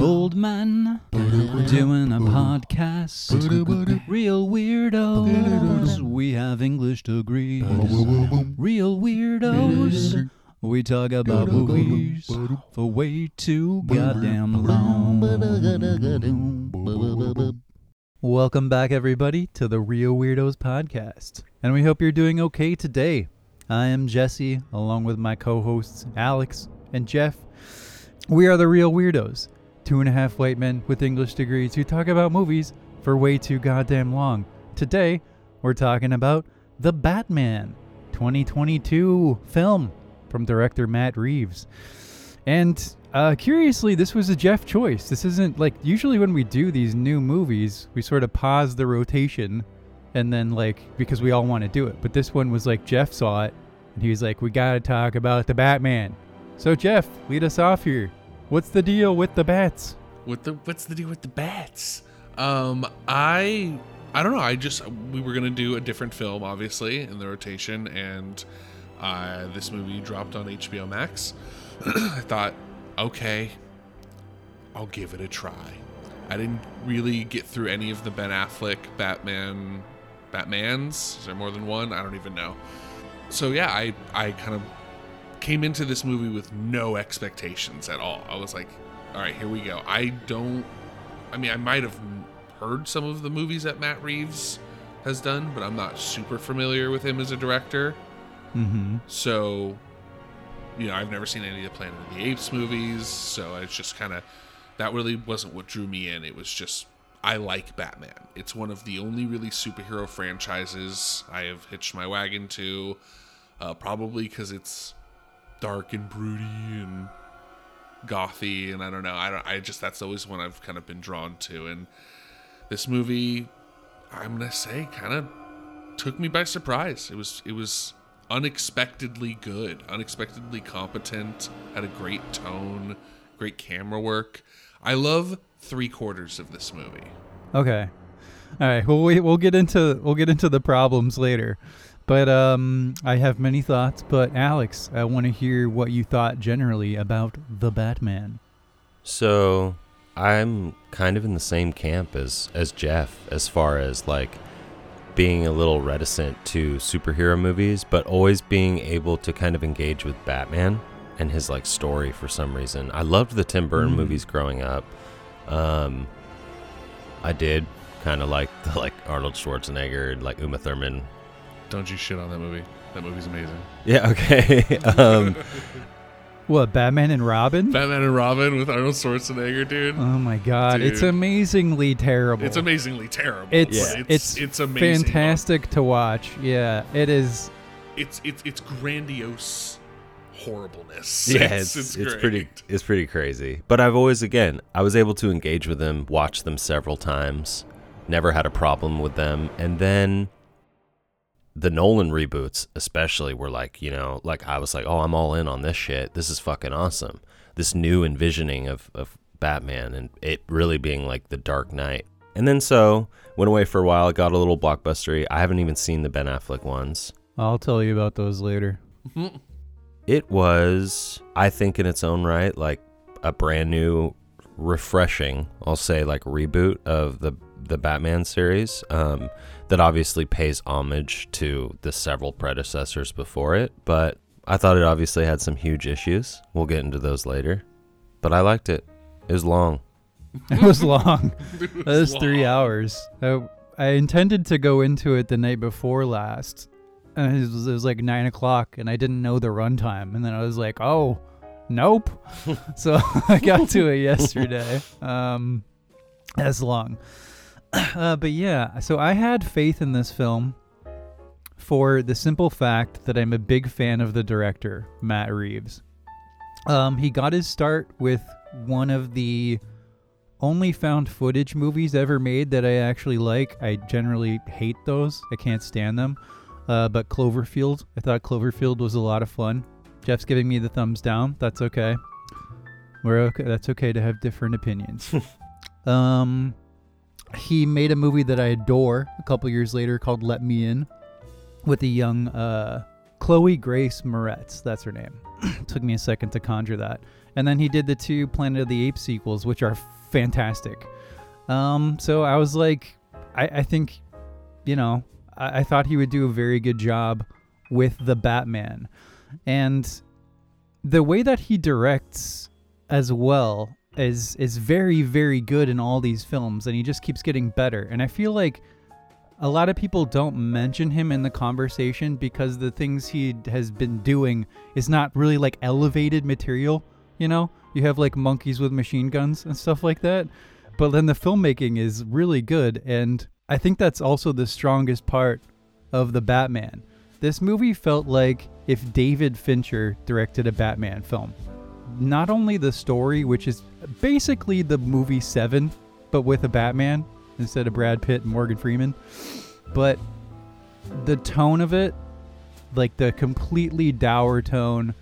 Old man doing a podcast. Reel weirdos. We have English degrees. Reel weirdos. We talk about movies for way too goddamn long. Welcome back, everybody, to the Reel Weirdos podcast. And we hope you're doing okay today. I am Jesse, along with my co hosts Alex and Jeff. We are the Reel Weirdos, two and a half white men with English degrees who talk about movies for way too goddamn long. Today, we're talking about The Batman 2022 film from director Matt Reeves. And uh, curiously, this was a Jeff choice. This isn't like usually when we do these new movies, we sort of pause the rotation and then, like, because we all want to do it. But this one was like Jeff saw it and he was like, we got to talk about the Batman. So, Jeff, lead us off here. What's the deal with the bats? With the what's the deal with the bats? Um, I I don't know. I just we were gonna do a different film, obviously, in the rotation, and uh, this movie dropped on HBO Max. I thought, okay, I'll give it a try. I didn't really get through any of the Ben Affleck Batman Batmans. Is there more than one? I don't even know. So yeah, I I kind of came into this movie with no expectations at all. I was like, all right, here we go. I don't I mean, I might have heard some of the movies that Matt Reeves has done, but I'm not super familiar with him as a director. Mm-hmm. So, you know, I've never seen any of the Planet of the Apes movies, so it's just kind of that really wasn't what drew me in. It was just I like Batman. It's one of the only really superhero franchises I have hitched my wagon to, uh, probably because it's dark and broody and gothy, and I don't know. I don't. I just that's always one I've kind of been drawn to, and this movie, I'm gonna say, kind of took me by surprise. It was it was unexpectedly good, unexpectedly competent, had a great tone, great camera work. I love three quarters of this movie. Okay. All right. Well, we, we'll get into we'll get into the problems later, but um, I have many thoughts. But Alex, I want to hear what you thought generally about the Batman. So I'm kind of in the same camp as as Jeff as far as like being a little reticent to superhero movies, but always being able to kind of engage with Batman and his like story for some reason. I loved the Tim Burton Mm. movies growing up. Um, I did kind of like the like Arnold Schwarzenegger, and, like Uma Thurman. Don't you shit on that movie. That movie's amazing. Yeah, okay. um, What Batman and Robin? Batman and Robin with Arnold Schwarzenegger, dude. oh my God! It's amazingly terrible. It's amazingly terrible. It's but it's it's amazing. fantastic to watch. Yeah, it is. It's it's it's grandiose horribleness. yeah, it's it's, great. pretty it's pretty crazy. But I've always again, I was able to engage with them, watch them several times, never had a problem with them, and then the Nolan reboots especially were like, you know, like I was like, "Oh, I'm all in on this shit. This is fucking awesome." This new envisioning of of Batman and it really being like the Dark Knight. And then so, went away for a while, got a little blockbustery. I haven't even seen the Ben Affleck ones. I'll tell you about those later. It was, I think, in its own right, like a brand new, refreshing, I'll say, like reboot of the the Batman series. Um, that obviously pays homage to the several predecessors before it, but I thought it obviously had some huge issues. We'll get into those later, but I liked it. It was long. It was long. It That was three hours. I, I intended to go into it the night before last. And it was, it was like nine o'clock, and I didn't know the runtime. And then I was like, "Oh, nope." so I got to it yesterday. Um, as long. Uh, but yeah, so I had faith in this film for the simple fact that I'm a big fan of the director, Matt Reeves. Um, he got his start with one of the only found footage movies ever made that I actually like. I generally hate those. I can't stand them. Uh, but Cloverfield, I thought Cloverfield was a lot of fun. Jeff's giving me the thumbs down. That's okay. We're okay. That's okay to have different opinions. um, he made a movie that I adore a couple years later called Let Me In, with a young uh, Chloe Grace Moretz. That's her name. Took me a second to conjure that. And then he did the two Planet of the Apes sequels, which are fantastic. Um, so I was like, I, I think, you know, I, I thought he would do a very good job with the Batman. And the way that he directs as well is is very very good in all these films and he just keeps getting better. And i feel like a lot of people don't mention him in the conversation because the things he has been doing is not really like elevated material you know? You have like monkeys with machine guns and stuff like that. But then the filmmaking is really good and i think that's also the strongest part of the batman this movie felt like if david fincher directed a batman film not only the story, which is basically the movie Seven, but with a Batman instead of Brad Pitt and Morgan Freeman, but the tone of it, like the completely dour tone,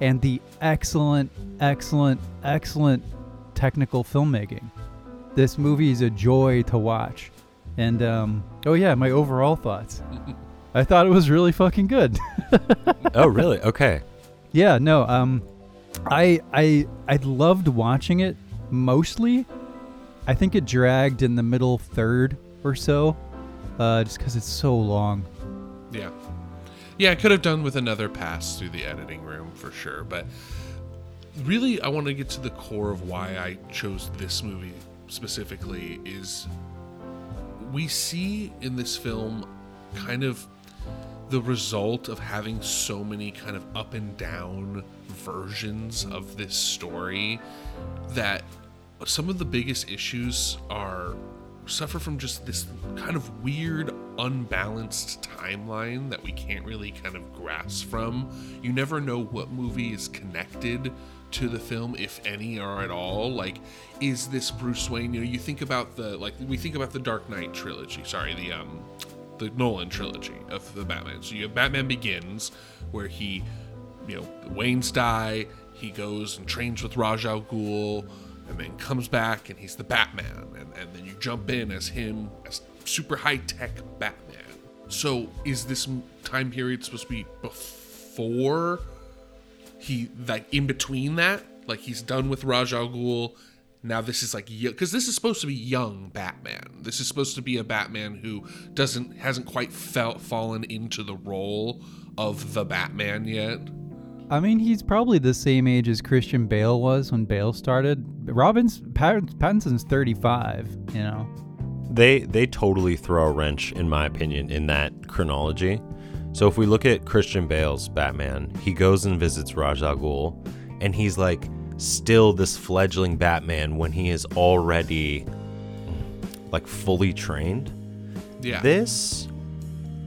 and the excellent, excellent, excellent technical filmmaking. This movie is a joy to watch. And, um, oh yeah, my overall thoughts. I thought it was really fucking good. oh, really? Okay. Yeah, no, um, I I I loved watching it mostly. I think it dragged in the middle third or so, uh, just because it's so long. Yeah. Yeah, I could have done with another pass through the editing room for sure. But really, I want to get to the core of why I chose this movie specifically is we see in this film kind of the result of having so many kind of up and down versions of this story that some of the biggest issues are suffer from just this kind of weird unbalanced timeline that we can't really kind of grasp from. You never know what movie is connected to the film if any or at all like is this bruce wayne you know you think about the like we think about the dark knight trilogy sorry the um the nolan trilogy of the batman so you have batman begins where he you know, the Waynes die. He goes and trains with Ra's al Ghul, and then comes back and he's the Batman. And, and then you jump in as him, as super high tech Batman. So is this time period supposed to be before he, like, in between that? Like, he's done with Ra's al Ghul. Now this is like because this is supposed to be young Batman. This is supposed to be a Batman who doesn't hasn't quite felt fallen into the role of the Batman yet. I mean, he's probably the same age as Christian Bale was when Bale started. Robin's Pat, Pattinson's 35, you know. They they totally throw a wrench in my opinion in that chronology. So if we look at Christian Bale's Batman, he goes and visits Ra's al Ghul and he's like still this fledgling Batman when he is already like fully trained. Yeah. This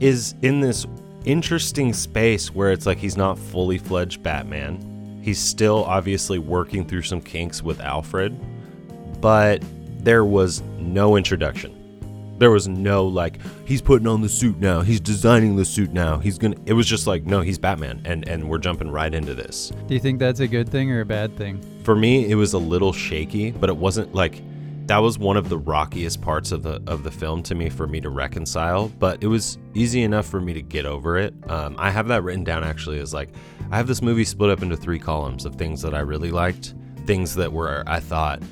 is in this interesting space where it's like he's not fully fledged Batman. He's still obviously working through some kinks with Alfred, but there was no introduction. There was no like he's putting on the suit now. He's designing the suit now. He's going to It was just like no, he's Batman and and we're jumping right into this. Do you think that's a good thing or a bad thing? For me, it was a little shaky, but it wasn't like that was one of the rockiest parts of the of the film to me for me to reconcile but it was easy enough for me to get over it um, i have that written down actually as like i have this movie split up into three columns of things that i really liked things that were i thought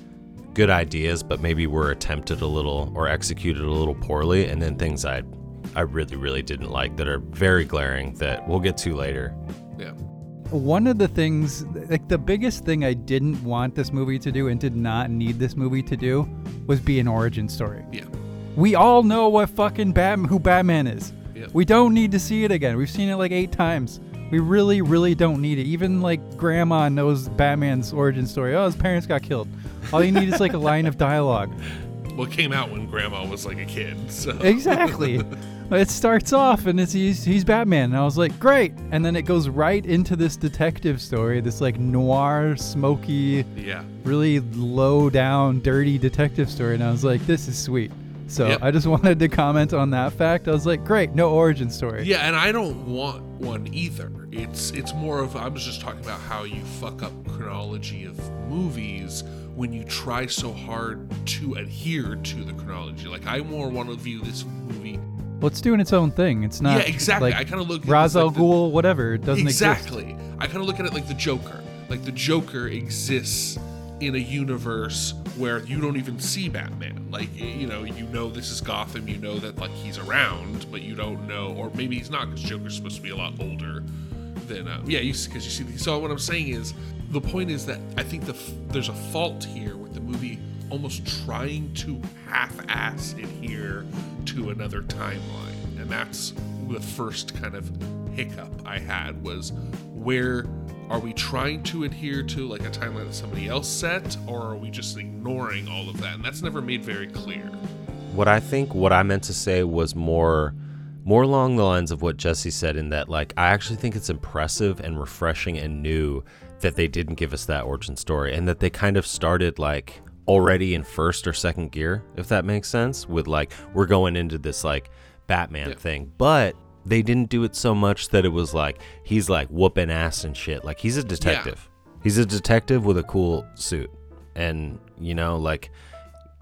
good ideas but maybe were attempted a little or executed a little poorly and then things i i really really didn't like that are very glaring that we'll get to later. Yeah. One of the things like the biggest thing i didn't want this movie to do and did not need this movie to do was be an origin story. Yeah. we all know what fucking batman who batman is. Yeah. we don't need to see it again. We've seen it like eight times. We really really don't need it. Even like grandma knows batman's origin story. Oh his parents got killed all you need is like a line of dialogue Well, it came out when Grandma was like a kid. So exactly it starts off and it's he's, he's batman and i was like great and then it goes right into this detective story this like noir smoky yeah. really low down dirty detective story and i was like this is sweet so Yeah. i just wanted to comment on that fact i was like great no origin story Yeah, and I don't want one either. It's it's more of I was just talking about how you fuck up chronology of movies when you try so hard to adhere to the chronology. Like I more want to view this movie Well, it's doing its own thing. It's not. yeah, exactly. Like I kind of look at Ra's al like Ghul, whatever. It doesn't exist. exactly. I kind of look at it like the Joker. Like the Joker exists in a universe where you don't even see Batman. Like you know, you know this is Gotham. You know that like he's around, but you don't know, or maybe he's not because Joker's supposed to be a lot older than. Uh, yeah, you because you see. So what I'm saying is, the point is that I think the there's a fault here with the movie almost trying to half-ass adhere to another timeline, and that's the first kind of hiccup I had was where are we trying to adhere to like a timeline that somebody else set, or are we just ignoring all of that? And that's never made very clear. what I think what I meant to say was more more along the lines of what Jesse said in that like I actually think it's impressive and refreshing and new that they didn't give us that origin story and that they kind of started like already in first or second gear if that makes sense with like we're going into this like Batman Yeah. thing but they didn't do it so much that it was like he's like whooping ass and shit like he's a detective Yeah. he's a detective with a cool suit and you know like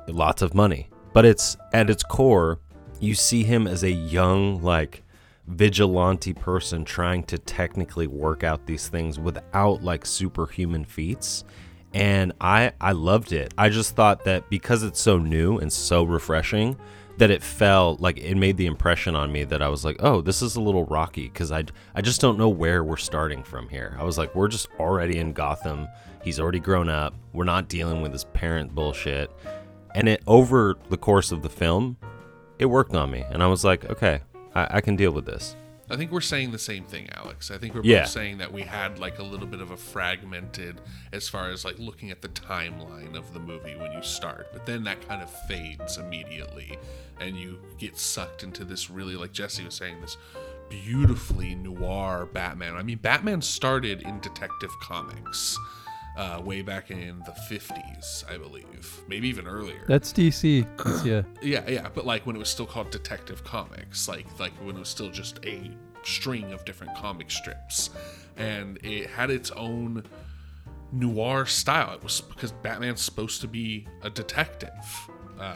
lots of money. But it's at its core, you see him as a young, like vigilante person trying to technically work out these things without like superhuman feats. And I I loved it. I just thought that because it's so new and so refreshing that it felt like it made the impression on me that I was like, "Oh, this is a little rocky cuz I I just don't know where we're starting from here." I was like, "We're just already in Gotham. He's already grown up. We're not dealing with his parent bullshit." And it over the course of the film, it worked on me, and I was like, okay, I, I can deal with this. I think we're saying the same thing, Alex. I think we're Yeah. both saying that we had like a little bit of a fragmented as far as like looking at the timeline of the movie when you start, but then that kind of fades immediately and you get sucked into this really like Jesse was saying this beautifully noir Batman. I mean, Batman started in Detective Comics. Uh, way back in the 50s, I believe, maybe even earlier. That's DC. That's- yeah. Yeah, yeah, but like when it was still called Detective Comics, like like when it was still just a string of different comic strips, and it had its own noir style. It was because Batman's supposed to be a detective, uh,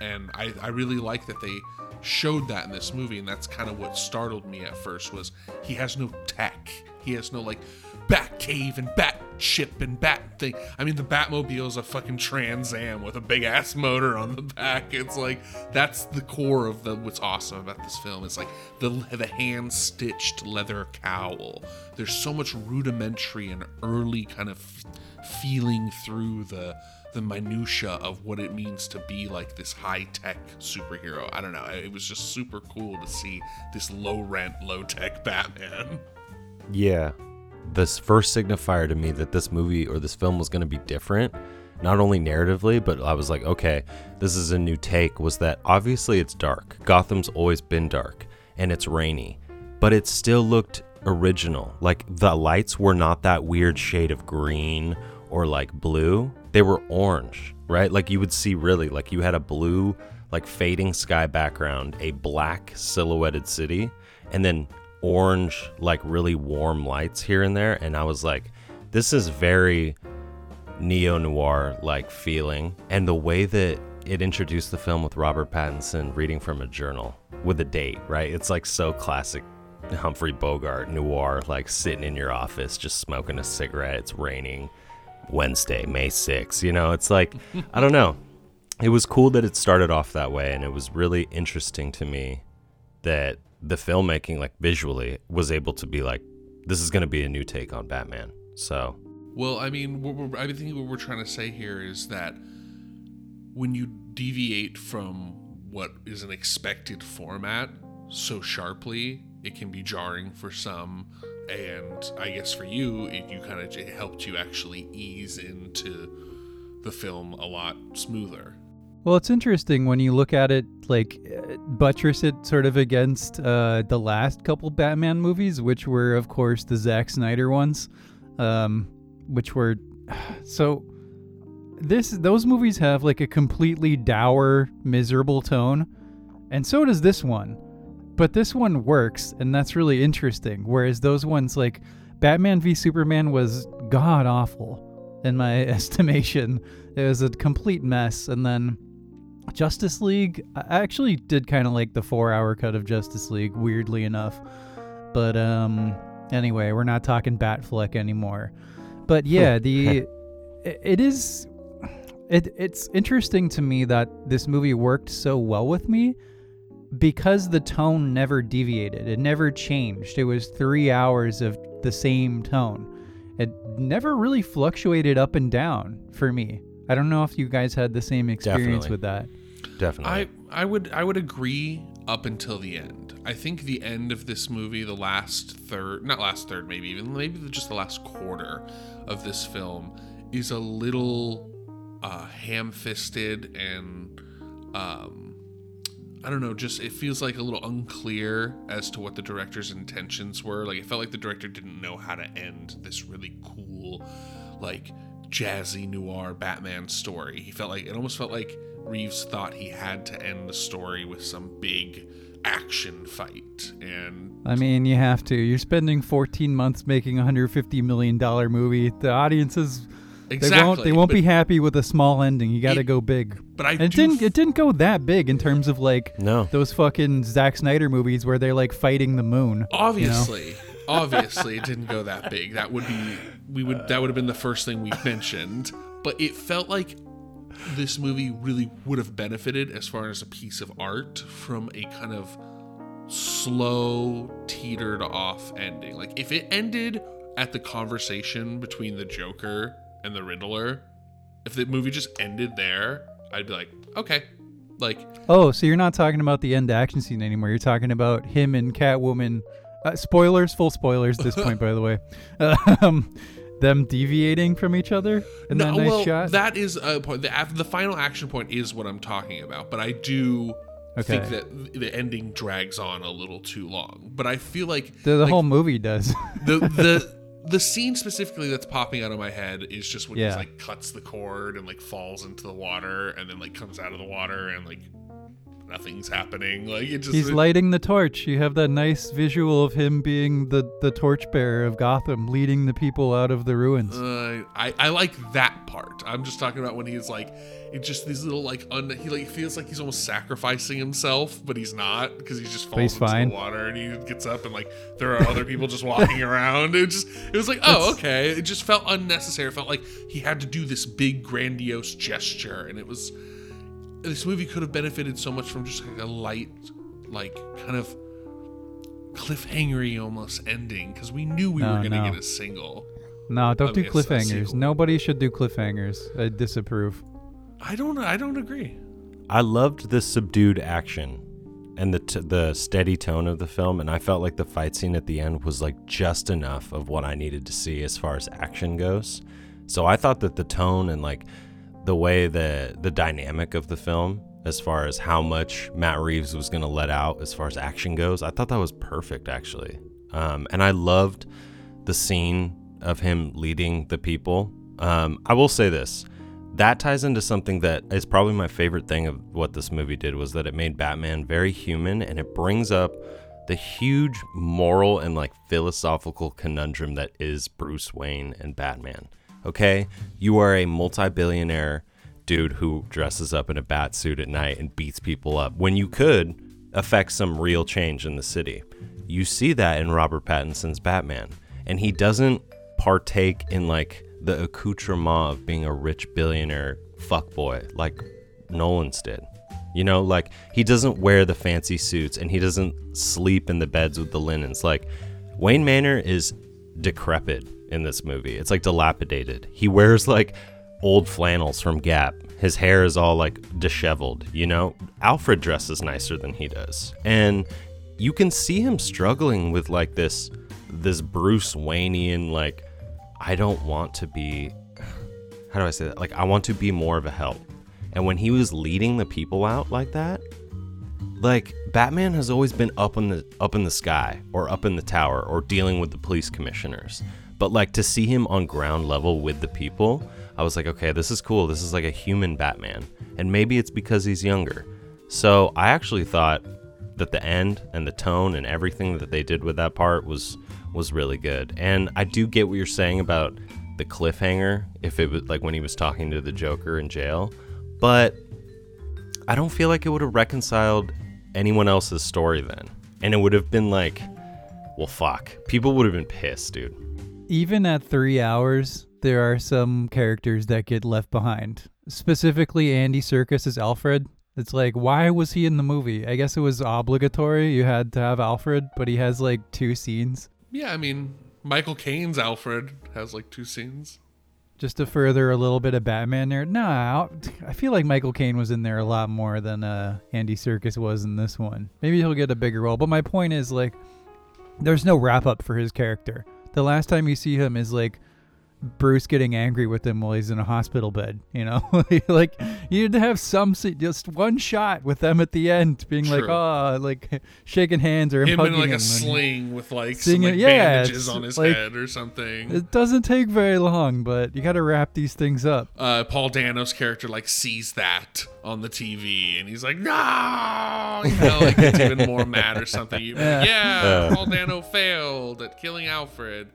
and I I really like that they showed that in this movie, and that's kind of what startled me at first was he has no tech, he has no like bat cave and bat ship and bat thing. I mean, the Batmobile is a fucking Trans Am with a big ass motor on the back. It's like that's the core of the what's awesome about this film. It's like the the hand stitched leather cowl. There's so much rudimentary and early kind of feeling through the the minutia of what it means to be like this high tech superhero. I don't know. It was just super cool to see this low rent, low tech Batman. Yeah. This first signifier to me that this movie or this film was going to be different, not only narratively, but I was like, okay, this is a new take, was that obviously it's dark. Gotham's always been dark and it's rainy, but it still looked original. Like the lights were not that weird shade of green or like blue, they were orange, right? Like you would see really, like you had a blue, like fading sky background, a black silhouetted city, and then orange, like really warm lights here and there. And I was like, this is very neo noir like feeling. And the way that it introduced the film with Robert Pattinson reading from a journal with a date, right? It's like so classic Humphrey Bogart noir, like sitting in your office just smoking a cigarette. It's raining Wednesday, May 6th. You know, it's like, I don't know. It was cool that it started off that way. And it was really interesting to me that the filmmaking, like visually, was able to be like, this is going to be a new take on Batman. So, Well, I mean, what we're, I think what we're trying to say here is that when you deviate from what is an expected format so sharply, it can be jarring for some. And I guess for you, it you kind of helped you actually ease into the film a lot smoother. Well, it's interesting when you look at it, like uh, buttress it sort of against uh, the last couple Batman movies, which were, of course, the Zack Snyder ones, um, which were so. This those movies have like a completely dour, miserable tone, and so does this one. But this one works, and that's really interesting. Whereas those ones, like Batman v Superman, was god awful in my estimation. It was a complete mess, and then Justice League, I actually did kind of like the four hour cut of Justice League, weirdly enough. But um, anyway, we're not talking Batfleck anymore. But yeah, the it, it is it it's interesting to me that this movie worked so well with me because the tone never deviated. It never changed. It was 3 hours of the same tone. It never really fluctuated up and down for me. I don't know if you guys had the same experience Definitely. with that. Definitely. I I would I would agree up until the end. I think the end of this movie, the last third, not last third, maybe even maybe just the last quarter of this film, is a little uh, ham-fisted and um, I don't know. Just it feels like a little unclear as to what the director's intentions were. Like it felt like the director didn't know how to end this really cool, like jazzy noir Batman story. He felt like it almost felt like Reeves thought he had to end the story with some big action fight and I mean, you have to. You're spending 14 months making a 150 million dollar movie. The audiences exactly they won't they won't but, be happy with a small ending. You got to go big. but I And it didn't it didn't go that big in terms of like no. those fucking Zack Snyder movies where they're like fighting the moon. obviously obviously it didn't go that big that would be we would that would have been the first thing we mentioned but it felt like this movie really would have benefited as far as a piece of art from a kind of slow teetered off ending like if it ended at the conversation between the joker and the riddler if the movie just ended there i'd be like okay like Oh, so you're not talking about the end action scene anymore. You're talking about him and Catwoman. Uh, spoilers, full spoilers. at This point, by the way, um, them deviating from each other in that nice well, shot. that is a point. The, the final action point is what I'm talking about, but I do think that the ending drags on a little too long. But I feel like the the like, whole movie does. the the the scene specifically that's popping out of my head is just when Yeah. he's like cuts the cord and like falls into the water and then like comes out of the water and like nothing's happening. Like it just He's it- lighting the torch. You have that nice visual of him being the the torchbearer of Gotham, leading the people out of the ruins. Uh, I, I like that part. I'm just talking about when he's like, it just these little like un, he like feels like he's almost sacrificing himself, but he's not because he just falls he's into fine. the water and he gets up and like there are other people just walking around. It just it was like oh okay. It just felt unnecessary. It felt like he had to do this big grandiose gesture, and it was this movie could have benefited so much from just like a light, like kind of cliffhangery almost ending because we knew we No, were gonna no. get a single. no, don't do okay, so I see cliffhangers. Nobody should do cliffhangers. I disapprove. I don't. I don't agree. I loved the subdued action and the t- the steady tone of the film, and I felt like the fight scene at the end was like just enough of what I needed to see as far as action goes. So I thought that the tone and like the way the the dynamic of the film, as far as how much Matt Reeves was gonna let out as far as action goes, I thought that was perfect actually. Um, and I loved the scene of him leading the people. Um, I will say this that ties into something that is probably my favorite thing of what this movie did was that it made Batman very human and it brings up the huge moral and like philosophical conundrum that is Bruce Wayne and Batman. Okay, you are a multi-billionaire dude who dresses up in a bat suit at night and beats people up when you could affect some real change in the city. You see that in Robert Pattinson's Batman, and he doesn't partake in like the accoutrement of being a rich billionaire fuckboy like Nolan's did. You know, like he doesn't wear the fancy suits and he doesn't sleep in the beds with the linens. Like Wayne Manor is decrepit in this movie. It's like dilapidated. He wears like old flannels from Gap. His hair is all like disheveled, you know? Alfred dresses nicer than he does. And you can see him struggling with like this this Bruce Waynean like I don't want to be how do I say that? Like I want to be more of a help. And when he was leading the people out like that, like Batman has always been up in the up in the sky or up in the tower or dealing with the police commissioners. But like to see him on ground level with the people, I was like, okay, this is cool. This is like a human Batman. And maybe it's because he's younger. So I actually thought that the end and the tone and everything that they did with that part was was really good. And I do get what you're saying about the cliffhanger if it was like when he was talking to the Joker in jail, but I don't feel like it would have reconciled anyone else's story then. And it would have been like, well, fuck. People would have been pissed, dude. Even at three hours, there are some characters that get left behind. Specifically, Andy Serkis as Alfred. It's like, why was he in the movie? I guess it was obligatory. You had to have Alfred, but he has like two scenes Yeah, I mean, Michael Caine's Alfred has like two scenes. just to further a little bit of Batman there. Nah, I feel like Michael Caine was in there a lot more than uh, Andy Serkis was in this one. Maybe he'll get a bigger role. But my point is, like, there's no wrap up for his character. The last time you see him is like Bruce getting angry with him while he's in a hospital bed. You know, like you'd have some just one shot with them at the end, being like, True. oh, like shaking hands or Him hugging in like him a and- sling with like Seeing some like yeah, bandages on his like- head or something. It doesn't take very long, but you got to wrap these things up. uh, Paul Dano's character like sees that on the TV and he's like, no, you know, like gets even more mad or something. You Yeah. yeah, Paul Dano failed at killing Alfred.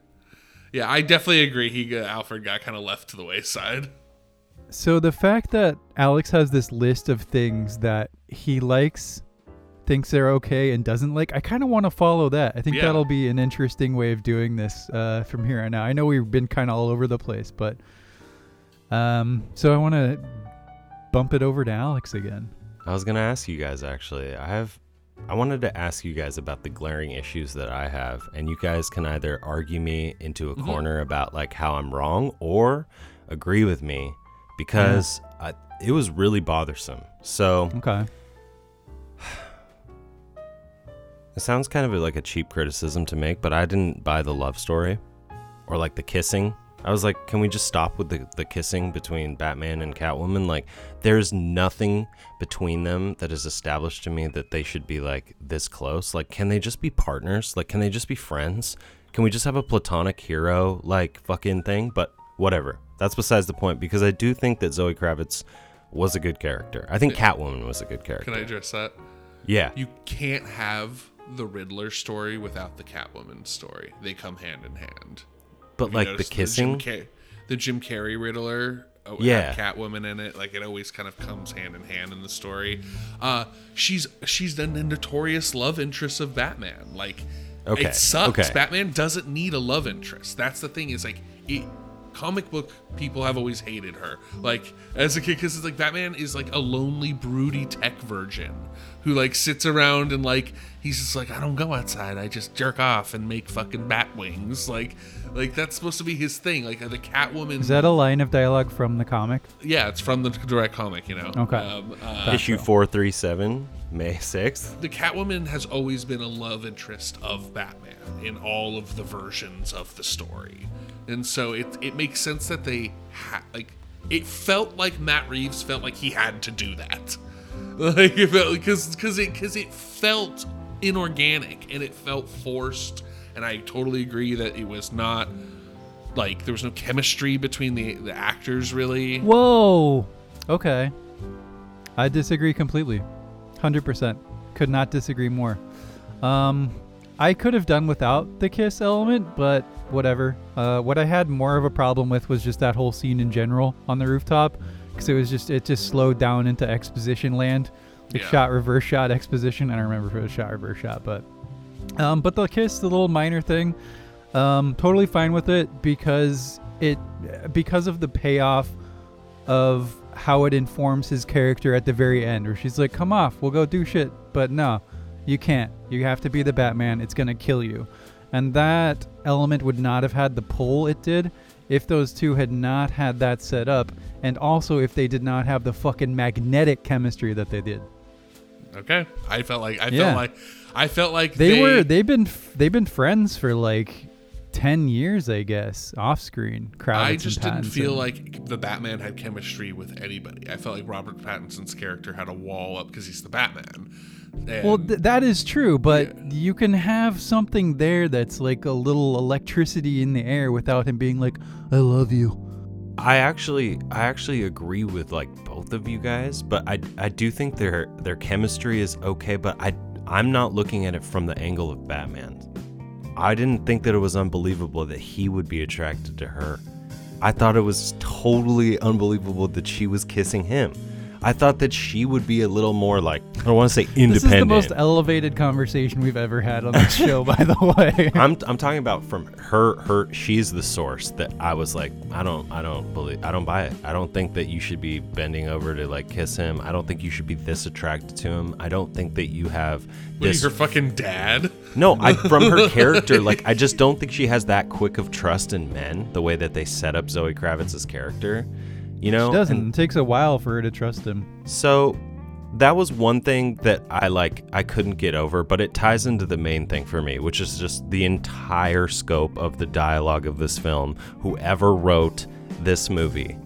Yeah, I definitely agree. He got, Alfred got kind of left to the wayside. So the fact that Alex has this list of things that he likes, thinks they're okay, and doesn't like, I kind of want to follow that. I think Yeah. that'll be an interesting way of doing this uh, from here on out. I know we've been kind of all over the place, but um, so I want to bump it over to Alex again. I was gonna ask you guys actually. I have I wanted to ask you guys about the glaring issues that I have, and you guys can either argue me into a Mhm. corner about like how I'm wrong or agree with me because I, it was really bothersome. So Okay. it sounds kind of like a cheap criticism to make, but I didn't buy the love story or like the kissing. I was like, can we just stop with the, the kissing between Batman and Catwoman? Like, there's nothing between them that is established to me that they should be like this close. Like, can they just be partners? Like, can they just be friends? Can we just have a platonic hero like fucking thing? But whatever. That's besides the point because I do think that Zoe Kravitz was a good character. I think Catwoman was a good character. Can I address that? yeah. You can't have the Riddler story without the Catwoman story. They come hand in hand. But like the kissing. Jim, Ca- the Jim Carrey Riddler. uh, Yeah. Catwoman in it. Like it always kind of comes hand in hand in the story. Uh, she's she's the notorious love interest of Batman. Like Okay, it sucks. okay. Batman doesn't need a love interest. That's the thing. Is like it. Comic book people have always hated her. Like as a kid, because it's like Batman is like a lonely, broody tech virgin who like sits around and like he's just like I don't go outside. I just jerk off and make fucking bat wings. Like like that's supposed to be his thing. Like the Catwoman. Is that a line of dialogue from the comic? yeah, it's from the direct comic. You know. Okay. Um, uh, Issue 437, May 6th. the Catwoman has always been a love interest of Batman in all of the versions of the story, and so it it makes sense that they ha- like it felt like Matt Reeves felt like he had to do that, like it felt because because it because it felt inorganic and it felt forced, and I totally agree that it was not like there was no chemistry between the the actors really. Whoa. Okay. I disagree completely. 100%. Could not disagree more. Um I could have done without the kiss element, but whatever. Uh what I had more of a problem with was just that whole scene in general on the rooftop cuz it was just it just slowed down into exposition land. Like Yeah. shot reverse shot exposition. I don't remember if it was shot reverse shot, but um but the kiss, the little minor thing, um totally fine with it because it because of the payoff of how it informs his character at the very end, where she's like, "Come off, we'll go do shit," but no, you can't. You have to be the Batman. It's gonna kill you, and that element would not have had the pull it did if those two had not had that set up, and also if they did not have the fucking magnetic chemistry that they did. Okay, I felt like I Yeah. felt like I felt like They, were they've been they've been friends for like ten years, I guess, off screen. Kravitz I and just didn't feel like the Batman had chemistry with anybody. I felt like Robert Pattinson's character had a wall up because he's the Batman. And Well, th- that is true, but you can have something there that's like a little electricity in the air without him being like, "I love you." I actually I actually agree with like both of you guys, but I I do think their their chemistry is okay, but I I'm not looking at it from the angle of Batman. I didn't think that it was unbelievable that he would be attracted to her. I thought it was totally unbelievable that she was kissing him. I thought that she would be a little more like I don't want to say independent. This is the most elevated conversation we've ever had on this show, by the way. I'm I'm talking about from her her she's the source that I was like I don't I don't believe I don't buy it. I don't think that you should be bending over to like kiss him. I don't think you should be this attracted to him. I don't think that you have What, this her fucking dad? No, I from her character like I just don't think she has that quick of trust in men the way that they set up Zoe Kravitz's character. You know? She doesn't. And it takes a while for her to trust him. so that was one thing that I like I couldn't get over, but it ties into the main thing for me, which is just the entire scope of the dialogue of this film. Whoever wrote this movie,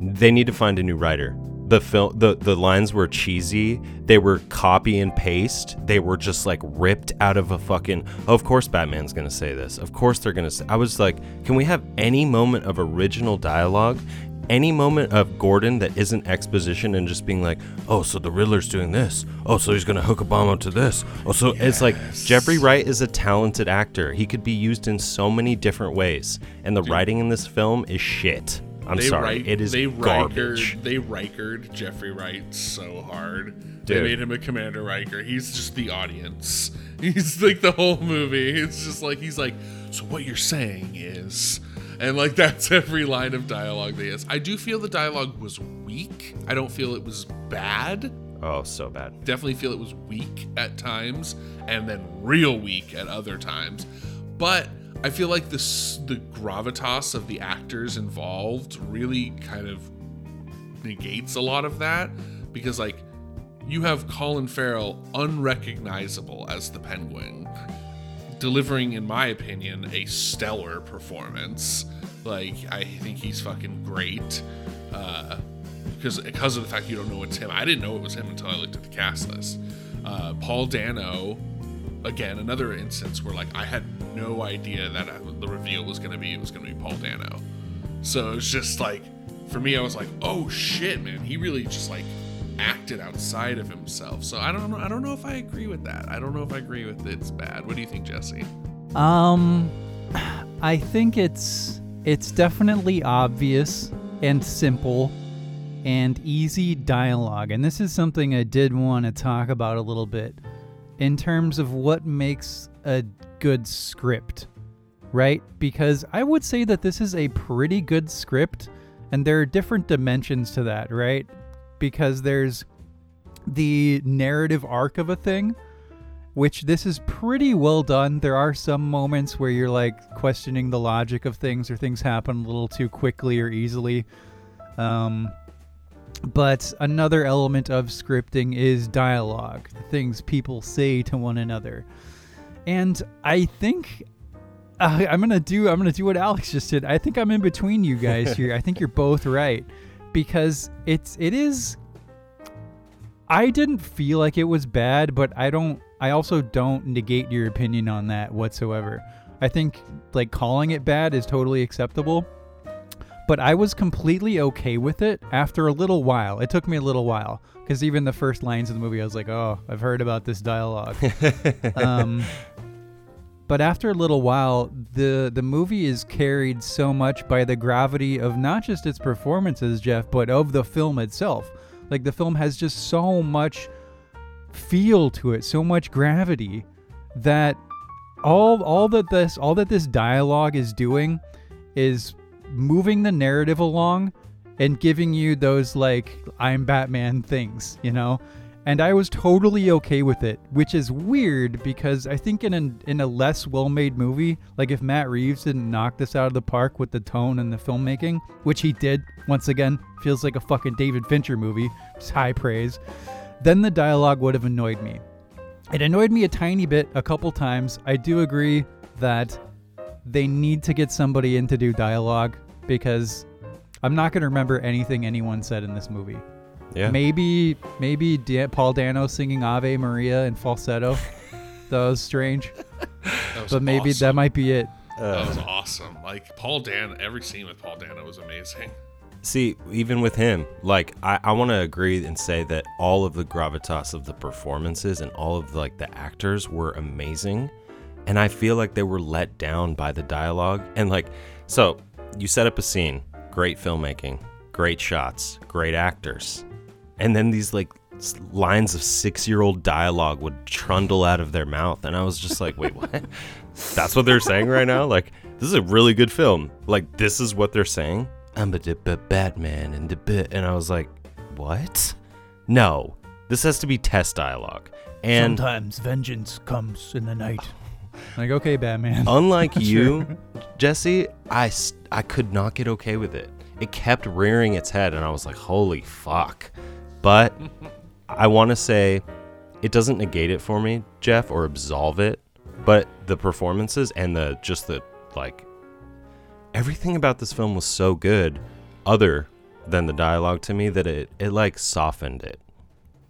they need to find a new writer. The film the, the lines were cheesy, they were copy and paste, they were just like ripped out of a fucking of course Batman's gonna say this. Of course they're gonna say I was like, can we have any moment of original dialogue? Any moment of Gordon that isn't exposition and just being like, oh, so the Riddler's doing this. Oh, so he's gonna hook a bomb up to this. Oh, so it's like Jeffrey Wright is a talented actor. He could be used in so many different ways, and the writing in this film is shit. I'm they sorry, Wright, it is they garbage. Rikered, they Rikered Jeffrey Wright so hard. They made him a Commander Riker. He's just the audience. He's like the whole movie. It's just like he's like, so what you're saying is, and like that's every line of dialogue they he has. I do feel the dialogue was weak. I don't feel it was bad. Oh, so bad. Definitely feel it was weak at times, and then real weak at other times. But I feel like this the gravitas of the actors involved really kind of negates a lot of that because like you have Colin Farrell unrecognizable as the Penguin delivering in my opinion a stellar performance. Like I think he's fucking great uh because because of the fact you don't know it's him. I didn't know it was him until I looked at the cast list. Uh Paul Dano again another instance where like I had no idea that uh, the reveal was going to be it was going to be Paul Dano. So it's just like for me I was like oh shit man he really just like acted outside of himself. So I don't know I don't know if I agree with that. I don't know if I agree with it's bad. What do you think Jesse? Um, I think it's it's definitely obvious and simple and easy dialogue, and this is something I did want to talk about a little bit in terms of what makes a good script, right? Because I would say that this is a pretty good script, and there are different dimensions to that, right? Because there's the narrative arc of a thing which this is pretty well done. There are some moments where you're like questioning the logic of things or things happen a little too quickly or easily. Um, but another element of scripting is dialogue, the things people say to one another. And I think uh, I'm gonna do I'm gonna do what Alex just did. I think I'm in between you guys here. I think you're both right because it's it is I didn't feel like it was bad, but I don't I also don't negate your opinion on that whatsoever. I think like calling it bad is totally acceptable. But I was completely okay with it after a little while. It took me a little while because even the first lines of the movie, I was like, "Oh, I've heard about this dialogue." um, but after a little while, the the movie is carried so much by the gravity of not just its performances, Jeff, but of the film itself. Like the film has just so much feel to it, so much gravity that all all that this all that this dialogue is doing is moving the narrative along and giving you those like I'm Batman things, you know? And I was totally okay with it, which is weird because I think in a, in a less well-made movie, like if Matt Reeves didn't knock this out of the park with the tone and the filmmaking, which he did, once again, feels like a fucking David Fincher movie, just high praise, then the dialogue would have annoyed me. It annoyed me a tiny bit a couple times. I do agree that they need to get somebody in to do dialogue because I'm not going to remember anything anyone said in this movie. Yeah. Maybe maybe Da- Paul Dano singing Ave Maria in falsetto. that was strange, That was but maybe that might be it. Uh. That was awesome. Like Paul Dan, every scene with Paul Dano was amazing. See, even with him, like I, I want to agree and say that all of the gravitas of the performances and all of like the actors were amazing, and I feel like they were let down by the dialogue. And like, so you set up a scene, great filmmaking, great shots, great actors, and then these like lines of six-year-old dialogue would trundle out of their mouth, and I was just like, wait, what? That's what they're saying right now? Like, this is a really good film. Like, this is what they're saying. I'm a d- b- Batman and the bit, and I was like, what? No, this has to be test dialogue. And Sometimes vengeance comes in the night. Like, okay, Batman. unlike you, Jesse, I, I could not get okay with it. It kept rearing its head, and I was like, holy fuck. But I want to say it doesn't negate it for me, Jeff, or absolve it. But the performances and the just the like everything about this film was so good, other than the dialogue to me, that it it like softened it.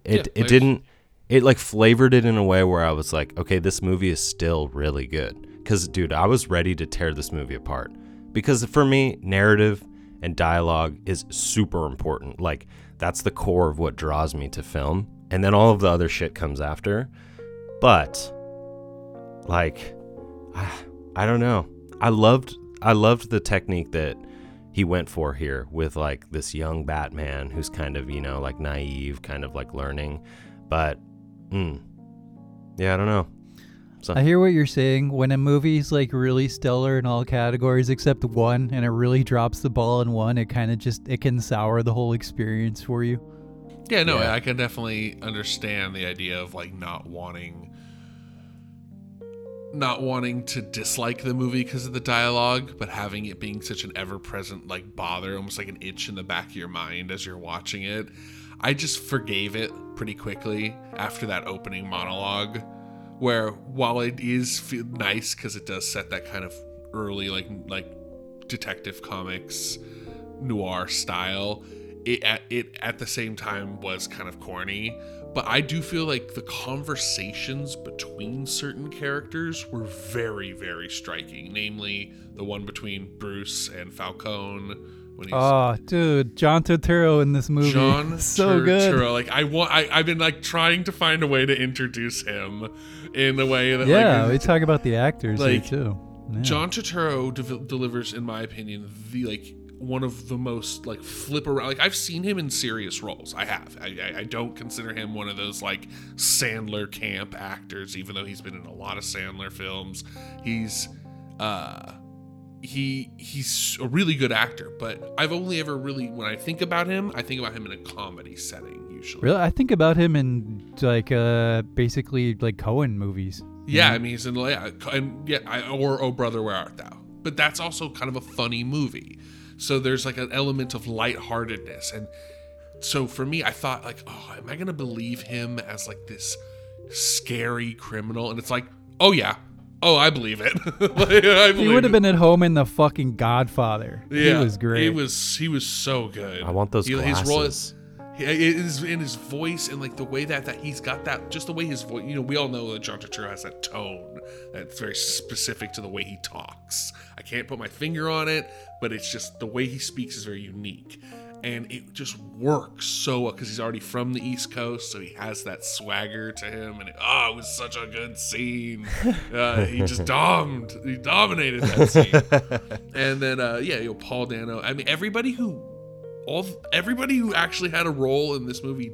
It Yeah, it didn't it like flavored it in a way where I was like, okay, this movie is still really good. Cause dude, I was ready to tear this movie apart. Because for me, narrative and dialogue is super important. Like that's the core of what draws me to film. And then all of the other shit comes after. But like I, I don't know. I loved I loved the technique that he went for here with like this young Batman who's kind of, you know, like naive, kind of like learning. But mm, yeah, I don't know. I hear what you're saying. When a movie's like really stellar in all categories except one, and it really drops the ball in one, it kind of just it can sour the whole experience for you. Yeah, no, Yeah. I can definitely understand the idea of like not wanting not wanting to dislike the movie because of the dialogue, but having it being such an ever-present like bother, almost like an itch in the back of your mind as you're watching it. I just forgave it pretty quickly after that opening monologue where while it is nice cuz it does set that kind of early like like detective comics noir style. It at, it at the same time was kind of corny but i do feel like the conversations between certain characters were very very striking. Namely the one between bruce and falcone when he's Oh, dude, John Turturro in this movie, John so good. Like I want, I, I've been like trying to find a way to introduce him in the way that Yeah, like, we talk about the actors like, too. Yeah. John Turturro de- delivers, in my opinion, the like one of the most like flip around. Like I've seen him in serious roles. I have. I, I, I don't consider him one of those like Sandler camp actors, even though he's been in a lot of Sandler films. He's uh he he's a really good actor, but I've only ever really when I think about him, I think about him in a comedy setting usually. Really, I think about him in like uh basically like Coen movies. Yeah, I mean he's in yeah, and yeah, I, or Oh Brother Where Art Thou? But that's also kind of a funny movie. So there's like an element of lightheartedness, and so for me, I thought like, oh, am I gonna believe him as like this scary criminal? And it's like, oh yeah, oh I believe it. Like, I He would have been at home in the fucking Godfather. Yeah, he was great. He was he was so good. I want those He- glasses. His role is, he- it is in his voice and like the way that that he's got that just the way his voice. You know, we all know that John Turturro has that tone that's very specific to the way he talks. I can't put my finger on it, but it's just the way he speaks is very unique. And it just works so well because he's already from the East Coast, so he has that swagger to him. And it, oh, it was such a good scene. Uh, he just domed, he dominated that scene and then uh yeah you know paul dano i mean everybody who all everybody who actually had a role in this movie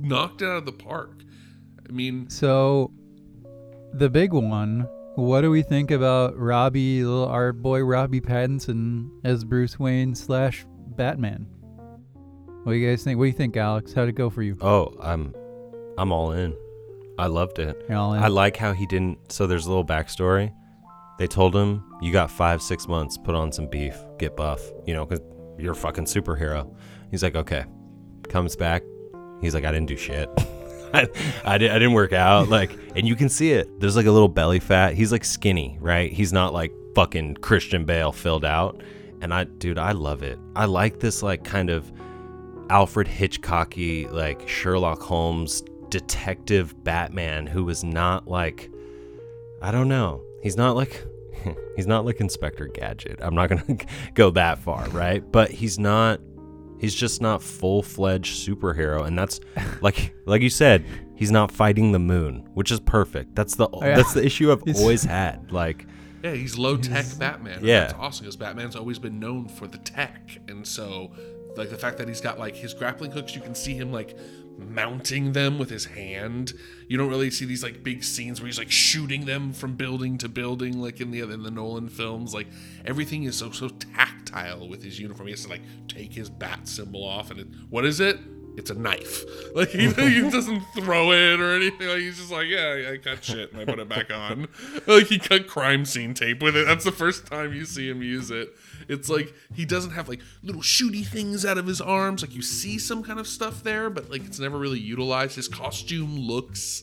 knocked it out of the park i mean So, the big one. What do we think about Robbie, little art boy Robbie Pattinson as Bruce Wayne slash Batman? What do you guys think? What do you think, Alex? How'd it go for you? Oh, I'm I'm all in. I loved it. You're all in? I like how he didn't. So there's a little backstory. They told him, "You got five, six months. Put on some beef. Get buff. You know, because you're a fucking superhero." He's like, "Okay." Comes back. He's like, "I didn't do shit. I, I, did, I didn't work out." Like, and you can see it. There's like a little belly fat. He's like skinny, right? He's not like fucking Christian Bale filled out. And I, dude, I love it. I like this like kind of Alfred Hitchcocky, like Sherlock Holmes detective Batman who was not like I don't know. He's not like he's not like Inspector Gadget. I'm not going to go that far, right? But he's not he's just not full-fledged superhero and that's like like you said, he's not fighting the moon, which is perfect. That's the yeah. that's the issue I've It's- always had. Like yeah he's low tech batman Yeah. that's awesome because batman's always been known for the tech and so like the fact that he's got like his grappling hooks. You can see him like mounting them with his hand. You don't really see these like big scenes where he's like shooting them from building to building, like in the in the Nolan films. Like everything is so so tactile with his uniform. He has to like take his bat symbol off, and it, what is it? It's a knife. Like he, he doesn't throw it or anything. Like he's just like, yeah, I cut shit and I put it back on. Like he cut crime scene tape with it. That's the first time you see him use it. It's like he doesn't have like little shooty things out of his arms. Like you see some kind of stuff there, but like it's never really utilized. His costume looks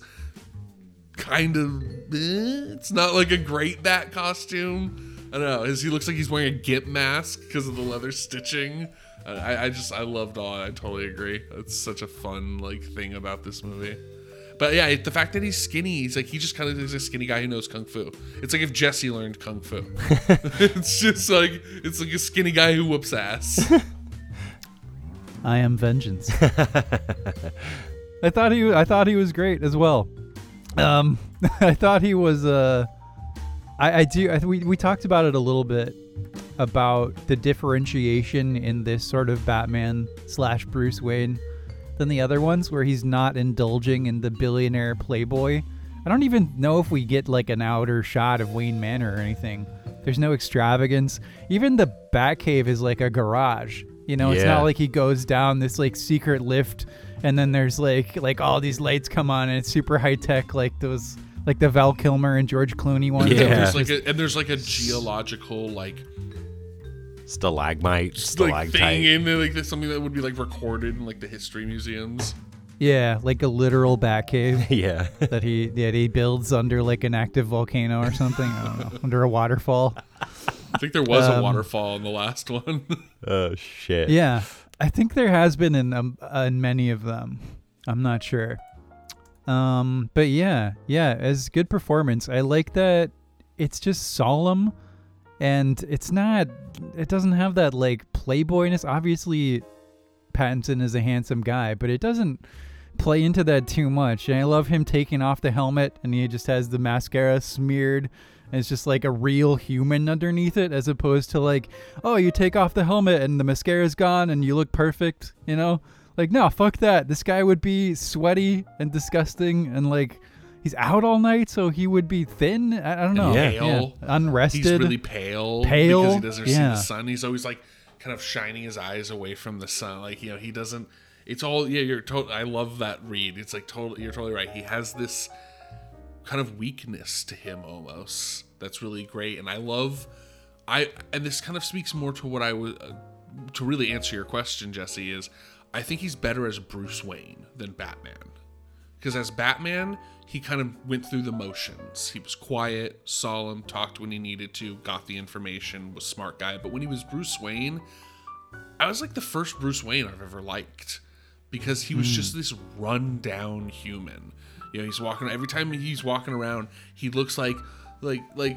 kind of. Eh, it's not like a great bat costume. I don't know. His, he looks like he's wearing a gimp mask because of the leather stitching. I, I just I loved all. I totally agree. It's such a fun like thing about this movie. But yeah, the fact that he's skinny, he's like he just kind of is a skinny guy who knows kung fu. It's like if Jesse learned kung fu. it's just like it's like a skinny guy who whoops ass. I am vengeance. I thought he I thought he was great as well. Um, I thought he was uh, I I do I, we we talked about it a little bit about the differentiation in this sort of Batman slash Bruce Wayne than the other ones, where he's not indulging in the billionaire playboy. I don't even know if we get like an outer shot of Wayne Manor or anything. There's no extravagance. Even the Batcave is like a garage. You know, it's not like he goes down this like secret lift and then there's like like all these lights come on and it's super high tech like those like the Val Kilmer and George Clooney ones. Yeah. There's like a, and there's like a geological like Stalagmite, like stalactite. thing in there, like there's something that would be like recorded in like the history museums. Yeah, like a literal Batcave. yeah. that he that he builds under like an active volcano or something. I don't know, under a waterfall. I think there was a Um, waterfall in the last one. oh shit. Yeah, I think there has been in um, in many of them. I'm not sure. Um, but yeah, yeah, as good performance. I like that. It's just solemn, and it's not. It doesn't have that like playboyness. Obviously, Pattinson is a handsome guy, but it doesn't play into that too much. And I love him taking off the helmet and he just has the mascara smeared. And it's just like a real human underneath it, as opposed to like, oh, you take off the helmet and the mascara's gone and you look perfect, you know? Like, no, fuck that. This guy would be sweaty and disgusting and like he's out all night, so he would be thin. I, I don't know. Yeah. Pale. Unrested. He's really pale, Pale? because he doesn't see the sun. He's always like kind of shining his eyes away from the sun. Like you know, he doesn't. It's all yeah. You're totally. I love that read. It's like totally. You're totally right. He has this kind of weakness to him almost. That's really great, and I love. I and this kind of speaks more to what I was uh, to really answer your question, Jesse. Is I think he's better as Bruce Wayne than Batman because as Batman, he kind of went through the motions. He was quiet, solemn, talked when he needed to, got the information, was smart guy. But when he was Bruce Wayne, I was like the first Bruce Wayne I've ever liked because he was hmm. just this run down human. You know, he's walking every time he's walking around, he looks like like like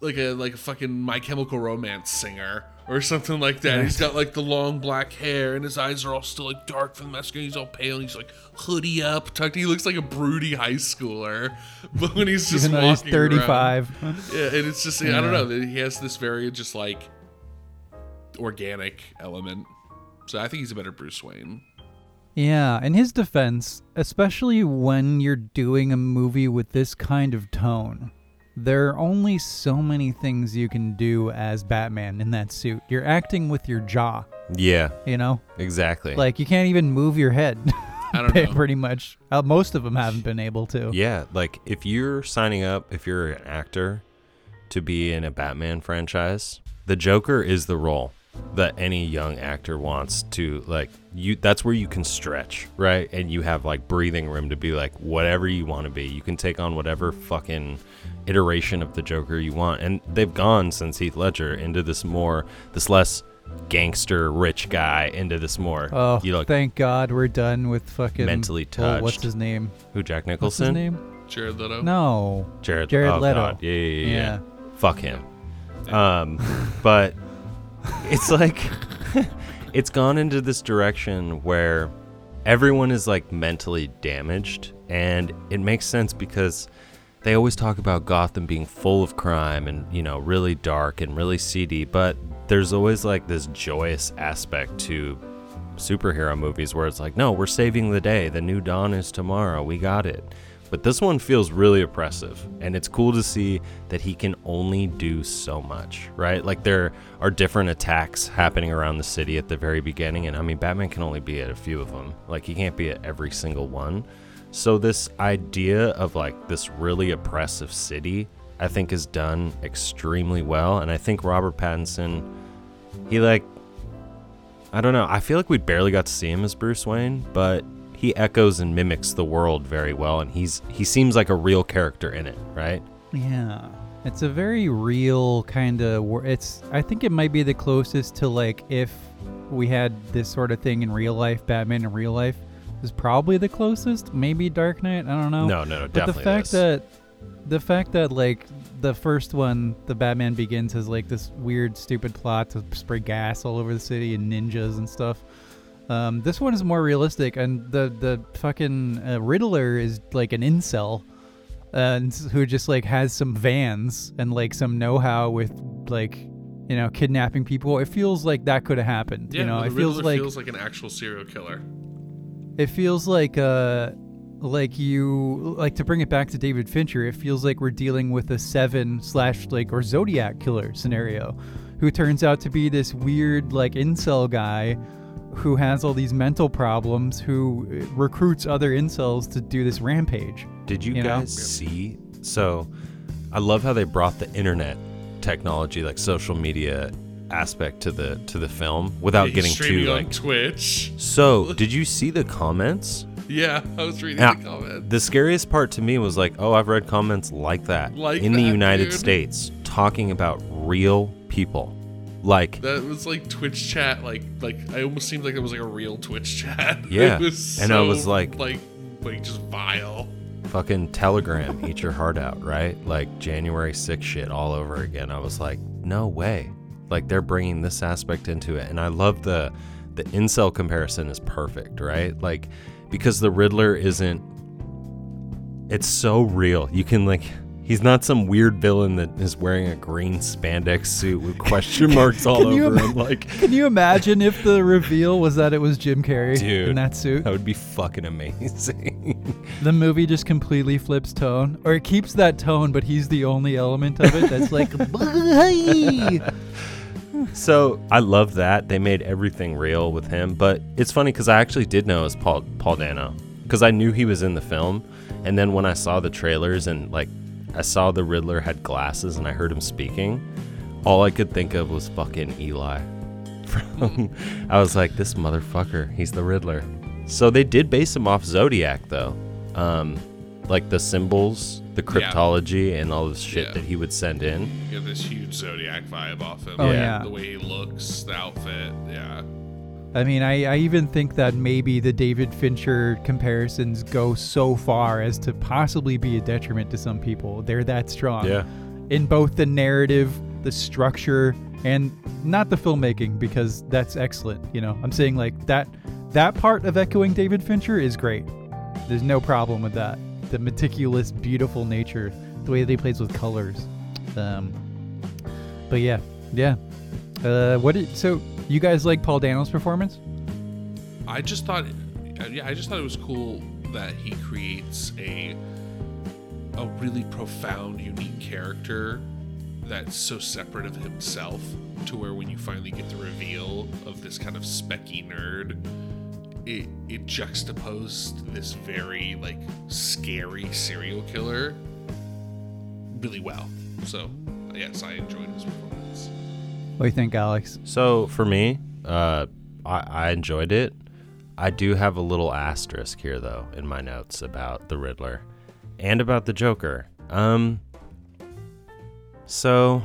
like a like a fucking My Chemical Romance singer or something like that. He's got like the long black hair and his eyes are all still like dark from the mascara. He's all pale. and He's like hoodie up, tucked. He looks like a broody high schooler, but when he's just even though he's walking around- 35. yeah, and it's just I don't know. He has this very just like organic element. So I think he's a better Bruce Wayne. Yeah, in his defense, especially when you're doing a movie with this kind of tone, there are only so many things you can do as Batman in that suit. You're acting with your jaw, Yeah. you know? Exactly. Like, you can't even move your head. I don't know. Pretty much. Uh, most of them haven't been able to. Yeah, like if you're signing up, if you're an actor to be in a Batman franchise, the Joker is the role that any young actor wants to like you that's where you can stretch, right? And you have like breathing room to be like whatever you want to be. You can take on whatever fucking iteration of the Joker you want. And they've gone since Heath Ledger into this more this less gangster rich guy into this more Oh, you look thank God we're done with fucking. Mentally oh, what's his name? who Jack What's his Nicholson? name? Jared Leto. No. Jared, Jared oh, Leto. God. Yeah, yeah, yeah, yeah. Yeah. Fuck him. Um, but it's like it's gone into this direction where everyone is like mentally damaged, and it makes sense because they always talk about Gotham being full of crime and you know really dark and really seedy, but there's always like this joyous aspect to superhero movies where it's like, no, we're saving the day. The new dawn is tomorrow. We got it. But this one feels really oppressive, and it's cool to see that he can only do so much, right? Like there are different attacks happening around the city at the very beginning, and I mean, Batman can only be at a few of them. Like he can't be at every single one. So this idea of like this really oppressive city, I think is done extremely well, and I think Robert Pattinson, he like, I don't know, I feel like we barely got to see him as Bruce Wayne, but he echoes and mimics the world very well and he's he seems like a real character in it right Yeah. It's a very real kind of it's I think it might be the closest to like if we had this sort of thing in real life, Batman in real life is probably the closest, maybe Dark Knight, I don't know. no no no but definitely the fact that the fact that like the first one, the Batman Begins has like this weird stupid plot to spray gas all over the city and ninjas and stuff. Um, this one is more realistic, and the the fucking uh, Riddler is like an incel, and who just like has some vans and like some know-how with like you know kidnapping people. It feels like that could have happened. Yeah, you know, the it feels Riddler like feels like an actual serial killer. it feels like uh like you like to bring it back to David Fincher. It feels like we're dealing with a seven slash like or Zodiac killer scenario, who turns out to be this weird like incel guy who has all these mental problems who uh, recruits other incels to do this rampage. did you, you know? guys see so i love how they brought the internet technology like social media aspect to the to the film without Yeah, he's getting streaming too on like Twitch. so did you see the comments Yeah, I was reading Now, the comments. the scariest part to me was like, oh, I've read comments like that Like in the United dude. States talking about real people. Like, That was like Twitch chat, like like I almost seemed like it was like a real Twitch chat. Yeah, it was and I was like- like like just vile. fucking Telegram, eat your heart out, right? Like January 6th shit all over again. I was like, no way. Like they're bringing this aspect into it, and I love the the incel comparison is perfect, right? Like because the Riddler isn't. It's so real. You can like. He's not some weird villain that is wearing a green spandex suit with question marks all over ima- him. Like Can you imagine if the reveal was that it was Jim Carrey Dude. in that suit? that would be fucking amazing. The movie just completely flips tone, or it keeps that tone, but he's the only element of it that's like, So I love that they made everything real with him. But it's funny because I actually did know it was Paul Paul Dano because I knew he was in the film, and then when I saw the trailers and like I saw the Riddler had glasses and I heard him speaking, all I could think of was fucking Eli. From I was like, this motherfucker, he's the Riddler. So they did base him off Zodiac though, um, like the symbols, the Yeah. cryptology, and all this shit Yeah. that he would send in. You get this huge zodiac vibe off him. Oh, yeah. The way he looks, the outfit, yeah. I mean, I, I even think that maybe the David Fincher comparisons go so far as to possibly be a detriment to some people. They're that strong. Yeah. In both the narrative, the structure, and not the filmmaking, because that's excellent. You know, I'm saying like that that part of echoing David Fincher is great. There's no problem with that. The meticulous, beautiful nature, the way that he plays with colors. Um, but yeah, yeah. Uh, what did so you guys like Paul Dano's performance? I just thought, uh, yeah, I just thought it was cool that he creates a a really profound, unique character that's so separate of himself. To where when you finally get the reveal of this kind of specky nerd, it it juxtaposed this very like scary serial killer really well. So yes, I enjoyed his performance. What do you think, Alex? So for me, uh, I, I enjoyed it. I do have a little asterisk here, though, in my notes about the Riddler and about the Joker. Um, so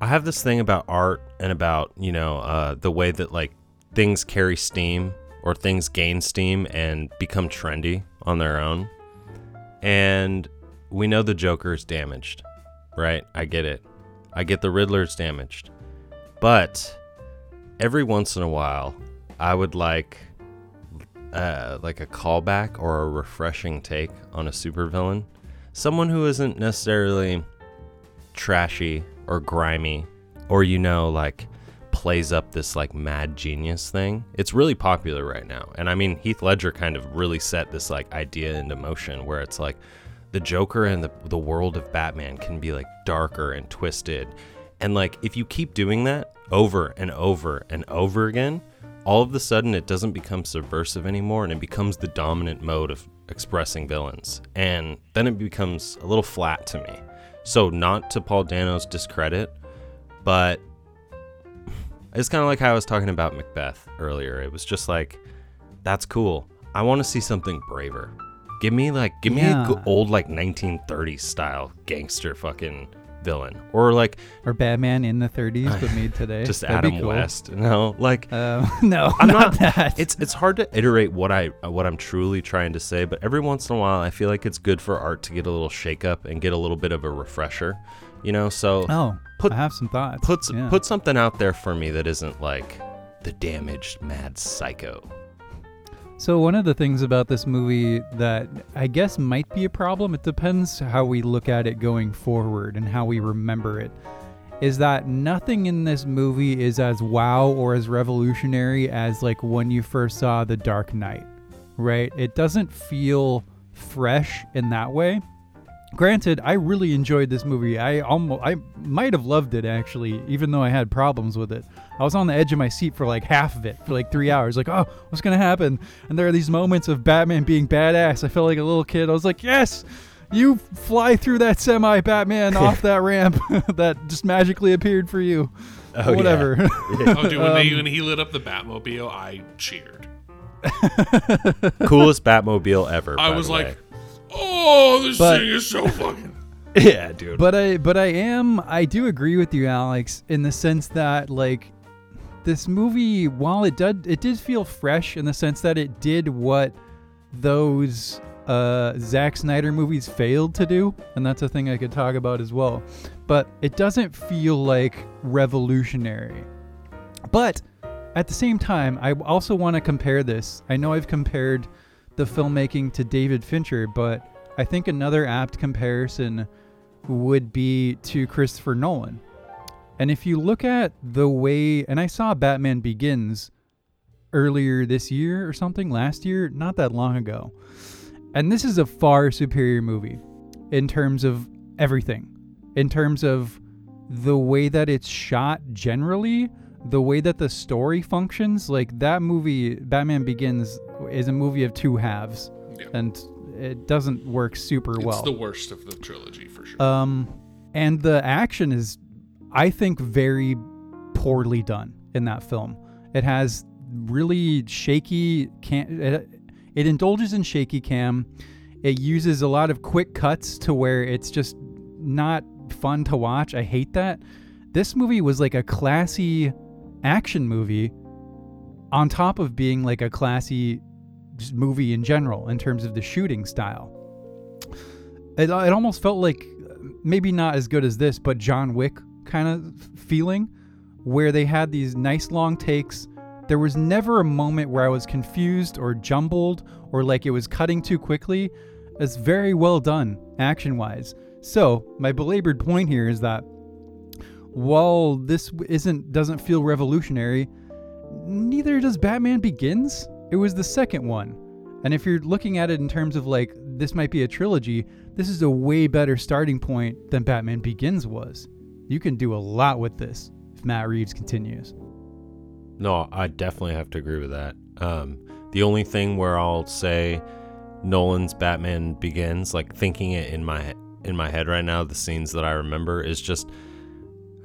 I have this thing about art and about you know uh, the way that like things carry steam or things gain steam and become trendy on their own. And we know the Joker is damaged, right? I get it. I get the Riddler's damaged. But every once in a while, I would like uh, like a callback or a refreshing take on a supervillain. Someone who isn't necessarily trashy or grimy or you know like plays up this like mad genius thing. It's really popular right now. And I mean, Heath Ledger kind of really set this like idea into motion where it's like the Joker and the, the world of Batman can be like darker and twisted. And like if you keep doing that over and over and over again, all of a sudden it doesn't become subversive anymore and it becomes the dominant mode of expressing villains. And then it becomes a little flat to me. So, not to Paul Dano's discredit, but it's kind of like how I was talking about Macbeth earlier. It was just like, that's cool. I want to see something braver. Give me like, give me Yeah. a go- old like 1930s style gangster fucking villain, or like Or Batman in the 30s, but made today. just That'd Adam cool. West. No, like Uh, no, I'm not, not- that. it's it's hard to iterate what I what I'm truly trying to say, but every once in a while I feel like it's good for art to get a little shake up and get a little bit of a refresher, you know. So oh, put- I have some thoughts. put yeah. put something out there for me that isn't like the damaged mad psycho. So one of the things about this movie that I guess might be a problem, it depends how we look at it going forward and how we remember it, is that nothing in this movie is as wow or as revolutionary as like when you first saw The Dark Knight, right? It doesn't feel fresh in that way. Granted, I really enjoyed this movie. I almost I might have loved it actually, even though I had problems with it. I was on the edge of my seat for like half of it, for like three hours. Like, oh, what's gonna happen? And there are these moments of Batman being badass. I felt like a little kid. I was like, yes, you fly through that semi Batman off that ramp that just magically appeared for you. Oh, yeah. Whatever. Oh, dude, when, they, Um, when he lit up the Batmobile, I cheered. Coolest Batmobile ever. I by was the like, way. Oh, this But- thing is so fucking. yeah, dude. But I but I am I do agree with you, Alex, in the sense that like this movie, while it did it did feel fresh in the sense that it did what those uh Zack Snyder movies failed to do, and that's a thing I could talk about as well. But it doesn't feel like revolutionary. But at the same time, I also want to compare this. I know I've compared the filmmaking to David Fincher, but I think another apt comparison would be to Christopher Nolan. And if you look at the way, and I saw Batman Begins earlier this year or something, last year, not that long ago. And this is a far superior movie in terms of everything, in terms of the way that it's shot generally, the way that the story functions. Like that movie, Batman Begins, is a movie of two halves, Yeah. and it doesn't work super It's well. It's the worst of the trilogy for sure. Um, and the action is, I think, very poorly done in that film. It has really shaky cam. It, it indulges in shaky cam. It uses a lot of quick cuts to where it's just not fun to watch. I hate that. This movie was like a classy action movie on top of being like a classy movie in general in terms of the shooting style it, it almost felt like uh, maybe not as good as this, but John Wick kind of feeling where they had these nice long takes. There was never a moment where I was confused or jumbled or like it was cutting too quickly. It's very well done action wise. So, my belabored point here is that while this isn't doesn't feel revolutionary, neither does Batman Begins. It was the second one. And if you're looking at it in terms of like this might be a trilogy, this is a way better starting point than Batman Begins was. You can do a lot with this if Matt Reeves continues. No, I definitely have to agree with that. Um, the only thing where I'll say Nolan's Batman Begins, like thinking it in my in my head right now, the scenes that I remember is just,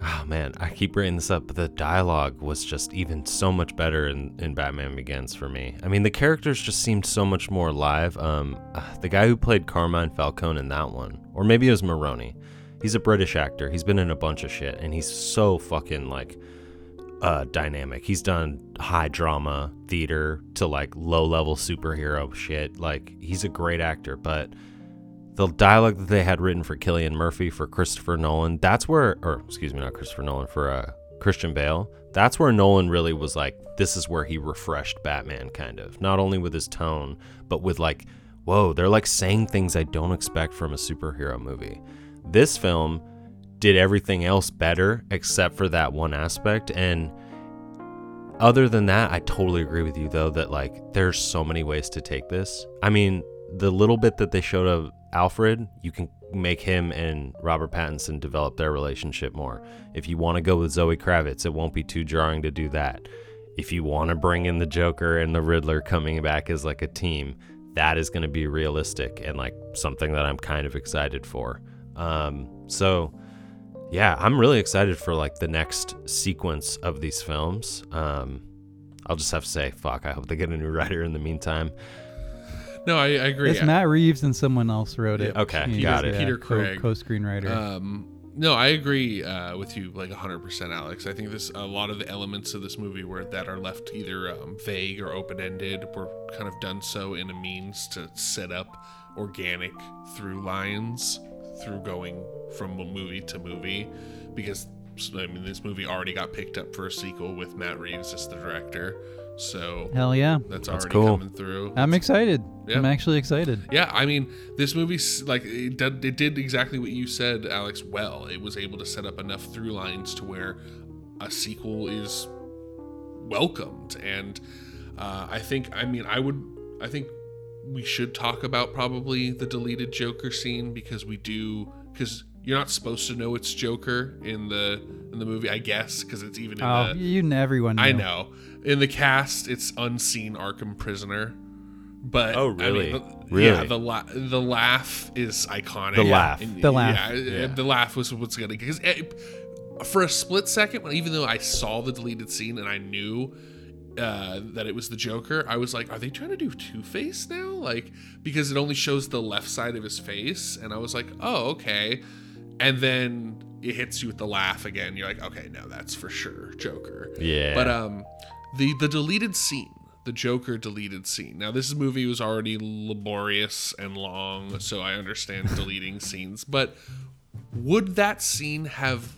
oh man, I keep bringing this up, but the dialogue was just even so much better in, in Batman Begins for me. I mean, the characters just seemed so much more alive. Um, uh, the guy who played Carmine Falcone in that one, or maybe it was Maroni. He's a British actor. He's been in a bunch of shit, and he's so fucking like uh, dynamic. He's done high drama theater to like low level superhero shit. Like he's a great actor, but the dialogue that they had written for Cillian Murphy for Christopher Nolan, that's where, or excuse me, not Christopher Nolan for uh, Christian Bale. That's where Nolan really was like, this is where he refreshed Batman, kind of. Not only with his tone, but with like, whoa, they're like saying things I don't expect from a superhero movie. This film did everything else better except for that one aspect and other than that, I totally agree with you though that like there's so many ways to take this. I mean, the little bit that they showed of Alfred, you can make him and Robert Pattinson develop their relationship more. If you want to go with Zoe Kravitz, it won't be too jarring to do that. If you want to bring in the Joker and the Riddler coming back as like a team, that is going to be realistic and like something that I'm kind of excited for. Um, so yeah, I'm really excited for like the next sequence of these films. Um, I'll just have to say, fuck. I hope they get a new writer in the meantime. No, I, I agree. It's Matt Reeves and someone else wrote it. Yeah. Okay, He's, got it. Peter co- Craig. co-screenwriter. Um, no, I agree uh, with you like 100%, Alex. I think this a lot of the elements of this movie were that are left either um, vague or open-ended were kind of done so in a means to set up organic through lines through going from movie to movie because I mean this movie already got picked up for a sequel with Matt Reeves as the director. So Hell yeah. that's, That's already cool. coming through. I'm excited. Yeah. I'm actually excited. Yeah, I mean, this movie like it did, it did exactly what you said, Alex. Well, it was able to set up enough through lines to where a sequel is welcomed, and uh, I think, I mean, I would, I think we should talk about probably the deleted Joker scene because we do because you're not supposed to know it's Joker in the in the movie, I guess, because it's even in Oh, the you and everyone. I know. In the cast, it's unseen Arkham prisoner. But Oh, I mean, really? the- Really? Yeah, the la- the laugh is iconic. The laugh. And- The laugh. Yeah, Yeah. the laugh was what's gonna because for a split second, when even though I saw the deleted scene and I knew uh, that it was the Joker, I was like, are they trying to do Two Face now? Like because it only shows the left side of his face, and I was like, oh okay. And then it hits you with the laugh again. You're like, okay, no, that's for sure Joker. Yeah. But um, the the deleted scene, the Joker deleted scene. Now this movie was already laborious and long, so I understand deleting scenes. But would that scene have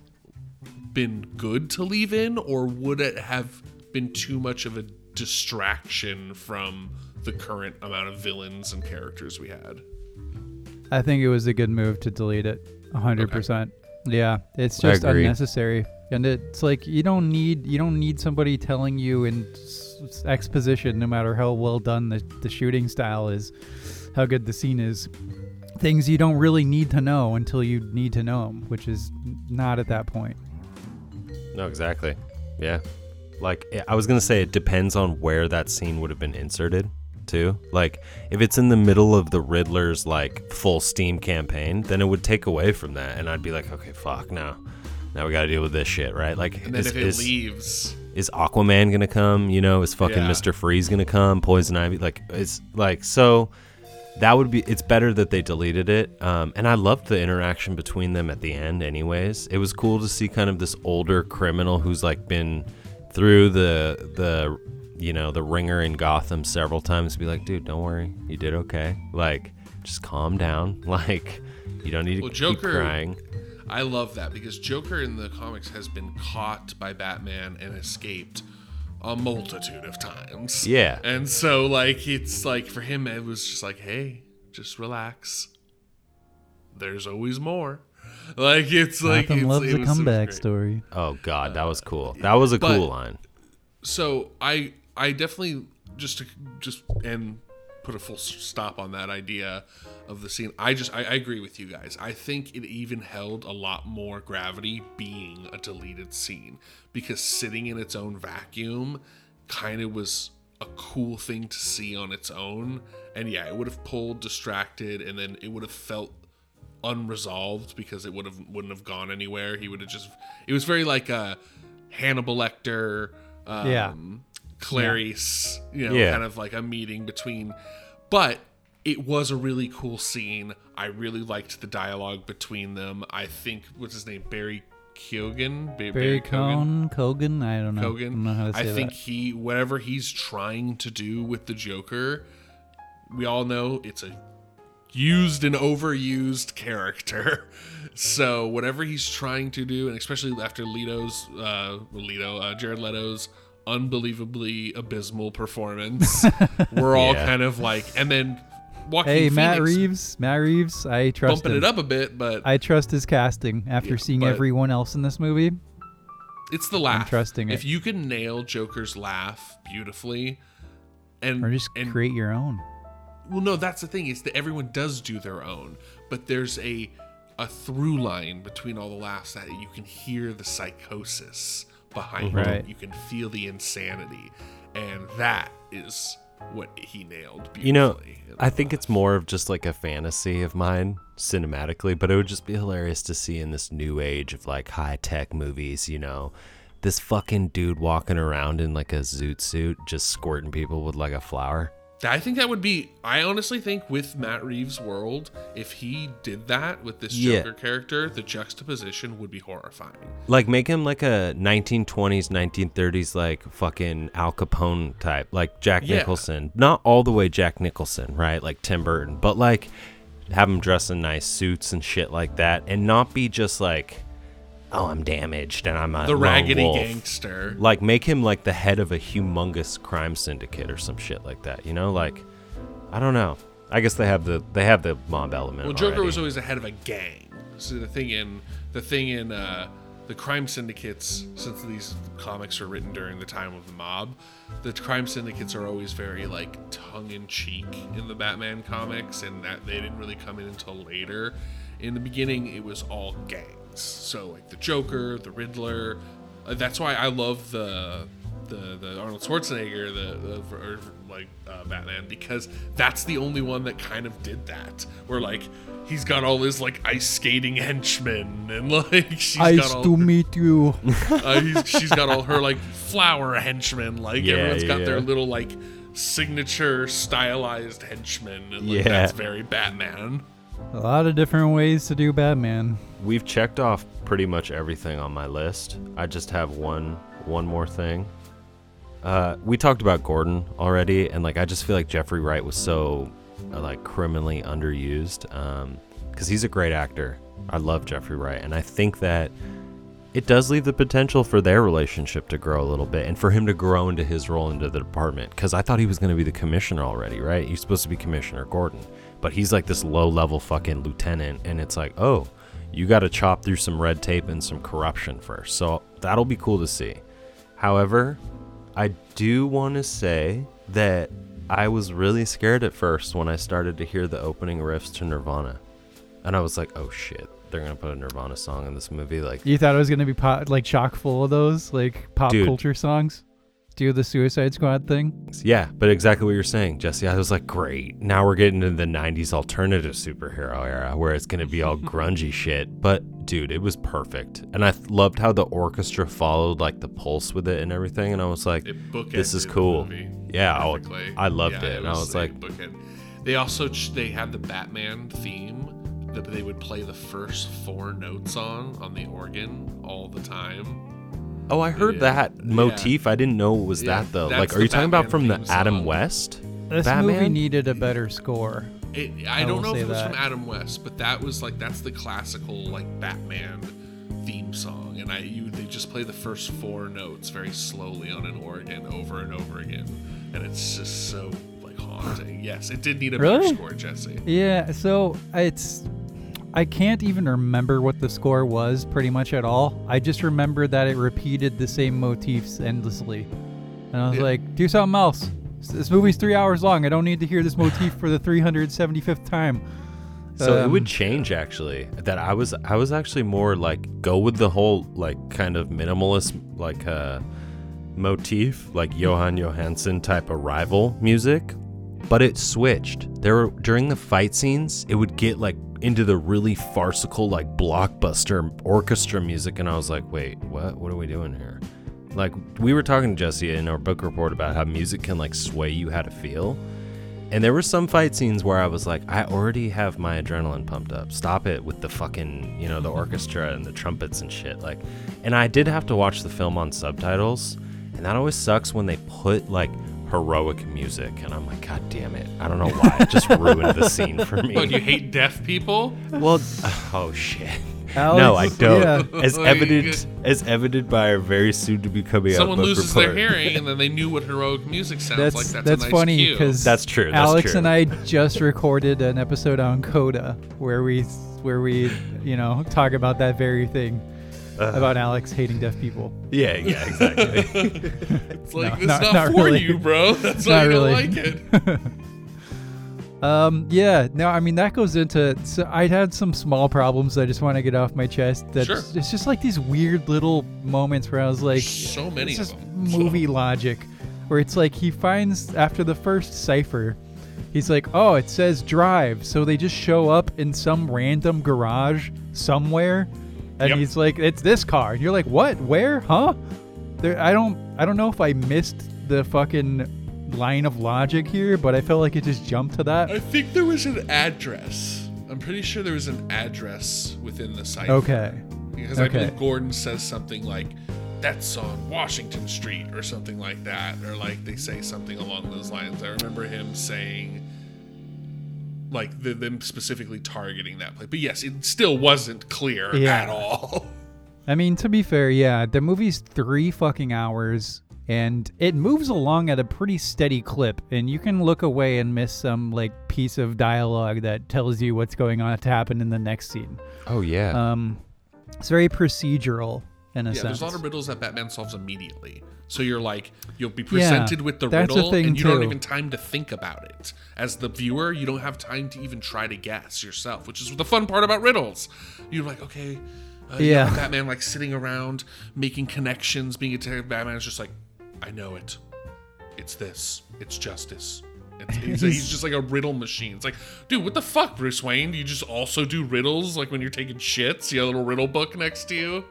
been good to leave in, or would it have been too much of a distraction from the current amount of villains and characters we had? I think it was a good move to delete it. 100%. Yeah, it's just unnecessary. And it's like you don't need you don't need somebody telling you in s- exposition no matter how well done the, the shooting style is, how good the scene is. Things you don't really need to know until you need to know them, which is not at that point. No, exactly. Yeah. Like I was gonna say, it depends on where that scene would have been inserted, too. Like if it's in the middle of the Riddler's like full steam campaign, then it would take away from that, and I'd be like, okay, fuck, now, now we got to deal with this shit, right? Like, And then is, if it is, leaves, is Aquaman gonna come? You know, is fucking Yeah. Mister Freeze gonna come? Poison Ivy, like, it's like so. That would be. It's better that they deleted it. Um, and I loved the interaction between them at the end. Anyways, it was cool to see kind of this older criminal who's like been through the the you know the ringer in Gotham several times. Be like, dude, don't worry, you did okay. Like, just calm down. Like, you don't need to Well, keep Joker- crying. I love that because Joker in the comics has been caught by Batman and escaped a multitude of times. Yeah. And so like it's like for him it was just like, "Hey, just relax. There's always more." Like it's like Gotham it's, loves it a was- it was comeback story. Oh God, that was cool. That was a but- cool line. so I I definitely just to just and put a full stop on that idea of the scene. I just I, I agree with you guys. I think it even held a lot more gravity being a deleted scene because sitting in its own vacuum kind of was a cool thing to see on its own. And yeah, it would have pulled distracted and then it would have felt unresolved because it would have wouldn't have gone anywhere. He would have just it was very like a Hannibal Lecter um, Yeah. Clarice, you know, Yeah. kind of like a meeting between but it was a really cool scene. I really liked the dialogue between them. I think what's his name? Barry Keoghan? Ba- Barry Keoghan? Cohn, Kogan, I don't know. I don't know how to I think that. he whatever he's trying to do with the Joker, we all know it's a used and overused character. So whatever he's trying to do, and especially after Leto's, uh, Leto, uh, Jared Leto's unbelievably abysmal performance, we're all Yeah. kind of like, and then Joaquin Hey, Matt Phoenix Reeves. Matt Reeves. I trust bumping him. it up a bit, but I trust his casting after Yeah, seeing everyone else in this movie. It's the laugh. trusting If it. you can nail Joker's laugh beautifully, and Or just and create your own. Well, no, that's the thing is that everyone does do their own, but there's a a through line between all the laughs that you can hear the psychosis behind Right. it. You can feel the insanity, and that is what he nailed beautifully. You know, I think it's more of just like a fantasy of mine cinematically, but it would just be hilarious to see in this new age of like high tech movies, you know, this fucking dude walking around in like a zoot suit just squirting people with like a flower. I think that would be. I honestly think with Matt Reeves' world, if he did that with this Yeah. Joker character, the juxtaposition would be horrifying. Like make him like a 1920s, 1930s like fucking Al Capone type, like Jack Yeah. Nicholson. Not all the way Jack Nicholson, right? Like Tim Burton, but like have him dress in nice suits and shit like that and not be just like oh, I'm damaged and I'm a The raggedy wolf." gangster. Like make him like the head of a humongous crime syndicate or some shit like that. You know, like I don't know. I guess they have the they have the mob element. Well, Joker already. was always the head of a gang. So the thing in the thing in uh, the crime syndicates, since these comics are written during the time of the mob, the crime syndicates are always very like tongue in cheek in the Batman comics, and that they didn't really come in until later. In the beginning, it was all gangs. So like the Joker, the Riddler. Uh, that's why I love the the the Arnold Schwarzenegger the, the or, like uh, Batman because that's the only one that kind of did that. Where like he's got all his like ice skating henchmen and like she's got all to meet you. uh, he's, she's got all her like flower henchmen. Like Yeah, everyone's got their little like signature stylized henchmen. And, like, Yeah. that's very Batman. A lot of different ways to do Batman. We've checked off pretty much everything on my list. I just have one one more thing. Uh, we talked about Gordon already, and like I just feel like Jeffrey Wright was so uh, like criminally underused because he's a great actor. I love Jeffrey Wright, and I think that it does leave the potential for their relationship to grow a little bit and for him to grow into his role into the department. Because I thought he was going to be the commissioner already, right? He's supposed to be Commissioner Gordon, but he's like this low level fucking lieutenant, and it's like, oh, you got to chop through some red tape and some corruption first. So that'll be cool to see. However, I do want to say that I was really scared at first when I started to hear the opening riffs to Nirvana. And I was like, oh shit, they're going to put a Nirvana song in this movie. Like, You thought it was gonna be pop, like chock full of those, like pop Dude. culture songs. Do the Suicide Squad thing. yeah, but exactly what you're saying, Jesse. I was like, great. Now we're getting into the 90s alternative superhero era where it's going to be all grungy shit. But dude, it was perfect. And I th- loved how the orchestra followed like the pulse with it and everything. And I was like, This is cool. Yeah, I- perfectly. I loved Yeah, it. And I was like- bookend. They also ch- they had the Batman theme that they would play the first four notes on on the organ all the time. Oh, I heard Yeah. that motif. I didn't know it was Yeah, that though. that's Like, are the you talking about from the Adam song. West? This Batman? movie needed a better score. It, I, I don't know if it was that. from Adam West, but that was like that's the classical like Batman theme song, and I you they just play the first four notes very slowly on an organ over and over again, and it's just so like haunting. Yes, it did need a better Really? score, Jesse. Yeah, so it's I can't even remember what the score was pretty much at all. I just remember that it repeated the same motifs endlessly. And I was Yeah. like, do something else. This movie's 3 hours long. I don't need to hear this motif for the 375th time. So it Um, would change actually. That I was I was actually more like go with the whole like kind of minimalist like uh motif, like Jóhann Jóhannsson type arrival music. But it switched. There were during the fight scenes, it would get like into the really farcical like blockbuster orchestra music and I was like, "Wait, what? What are we doing here?" Like we were talking to Jesse in our book report about how music can like sway you how to feel. And there were some fight scenes where I was like, I already have my adrenaline pumped up. Stop it with the fucking, you know, the orchestra and the trumpets and shit. Like, and I did have to watch the film on subtitles, and that always sucks when they put like heroic music, and I'm like, God damn it! I don't know why. It just ruined the scene for me. But you hate deaf people? well, oh shit. Alex, no, I don't. yeah. As Like- evident as evident by our very soon to be coming out Someone loses report. their hearing, and then they knew what heroic music sounds That's like. That's, that's, a nice funny because That's true, that's Alex true. and I just recorded an episode on Coda where we where we you know talk about that very thing. About Alex hating deaf people. Yeah, yeah, exactly. It's like No, that's not- not, not for really. you, bro. That's Not why you really. don't like it. Um, yeah, no, I mean that goes into. So I had some small problems I just want to get off my chest. That's Sure. it's just like these weird little moments where I was like, So many it's of just them. movie logic, where it's like he finds after the first cipher, he's like, oh, it says drive, so they just show up in some random garage somewhere, and Yep. he's like, it's this car, and you're like, what, where, huh? There, I don't, I don't know if I missed the fucking line of logic here, but I felt like it just jumped to that. I think there was an address. I'm pretty sure there was an address within the site. Okay. Because I Okay. believe Gordon says something like, that's on Washington Street or something like that. Or like they say something along those lines. I remember him saying, like, the, them specifically targeting that place. But yes, it still wasn't clear Yeah. at all. I mean, to be fair, yeah, the movie's three fucking hours and it moves along at a pretty steady clip. And you can look away and miss some like piece of dialogue that tells you what's going on to happen in the next scene. oh yeah. Um, it's very procedural in a Yeah, sense. there's a lot of riddles that Batman solves immediately. So you're like, you'll be presented with the riddle, and you don't too. even time to think about it. As the viewer, you don't have time to even try to guess yourself, which is the fun part about riddles. You're like, okay, uh, you Yeah. got Batman like sitting around making connections, being a detective. Batman is just like, I know it. It's this. It's justice. It's, he's, he's just like a riddle machine. It's like, dude, what the fuck, Bruce Wayne? Do you just also do riddles like when you're taking shits? You got a little riddle book next to you.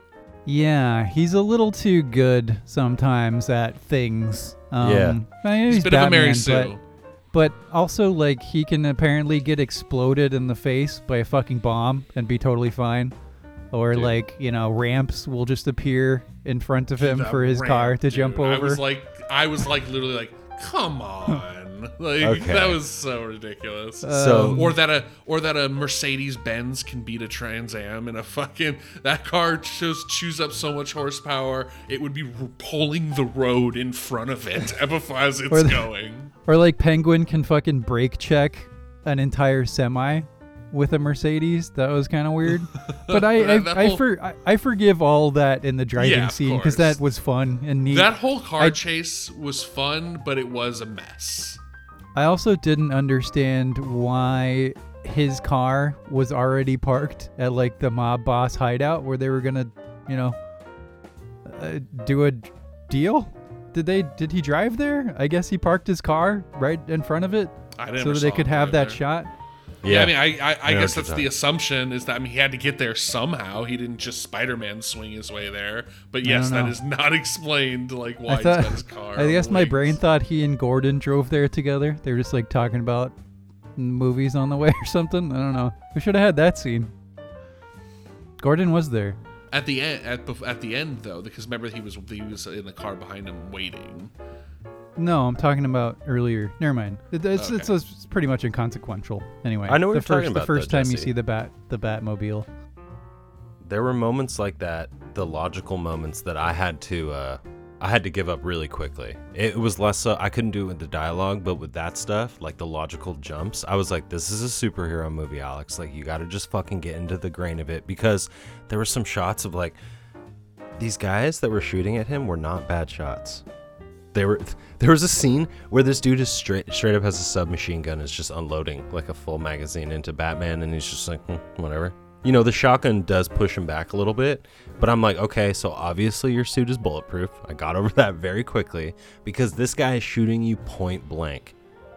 Yeah, he's a little too good sometimes at things. Um, Yeah. I know He's, he's a bit of a Mary Batman, Sue. but But also, like, he can apparently get exploded in the face by a fucking bomb and be totally fine. Or, Dude. like, you know, ramps will just appear in front of him That for his ramp, car to dude. jump I over. was like, I was like, literally like, come on, like Okay. that was so ridiculous. So- Um, or that a or that a Mercedes Benz can beat a Trans Am, and a fucking that car just chews up so much horsepower, it would be pulling the road in front of it as it's Or the- going. Or like Penguin can fucking brake check an entire semi with a Mercedes. That was kind of weird. But I That- that I, I, for, I I forgive all that in the driving Yeah, scene because that was fun and neat. That whole car I- chase was fun, but it was a mess. I also didn't understand why his car was already parked at like the mob boss hideout where they were gonna, you know, uh, do a deal. Did they? Did he drive there? I guess he parked his car right in front of it I so that they could have that there. shot. Yeah, I mean, I, I, I guess that's the assumption is that I mean he had to get there somehow. He didn't just Spider-Man swing his way there. But yes, that is not explained. Like why I thought. he's got his car. I guess my brain thought he and Gordon drove there together. They were just like talking about movies on the way or something. I don't know. We should have had that scene. Gordon was there. at the end. At, at the end though, because remember he was he was in the car behind him waiting. No, I'm talking about earlier. Never mind. It, it's, it's, Okay. it's pretty much inconsequential. Anyway, I know what the you're first talking the about, first though, time you see the bat the Batmobile. there were moments like that, the logical moments that I had to uh I had to give up really quickly. It was less so I couldn't do it with the dialogue, but with that stuff, like the logical jumps, I was like, this is a superhero movie, Alex. Like you gotta just fucking get into the grain of it because there were some shots of like these guys that were shooting at him were not bad shots. They were there was a scene where this dude is straight straight up has a submachine gun is just unloading like a full magazine into Batman and he's just like "Hmm, whatever. You know, the shotgun does push him back a little bit, but I'm like, okay, so obviously your suit is bulletproof. I got over that very quickly because this guy is shooting you point blank.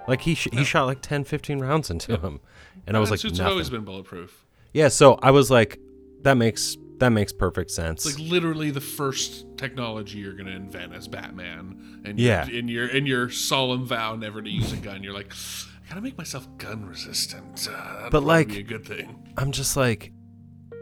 Like he sh- he shot like 10 15 rounds into him. And I was like suits nothing. always been bulletproof. Yeah, so I was like that makes that makes perfect sense. It's like literally the first technology you're gonna invent as Batman, and Yeah. in your in your solemn vow never to use a gun, you're like, I gotta make myself gun resistant. Uh, But, like- a good thing. I'm just like,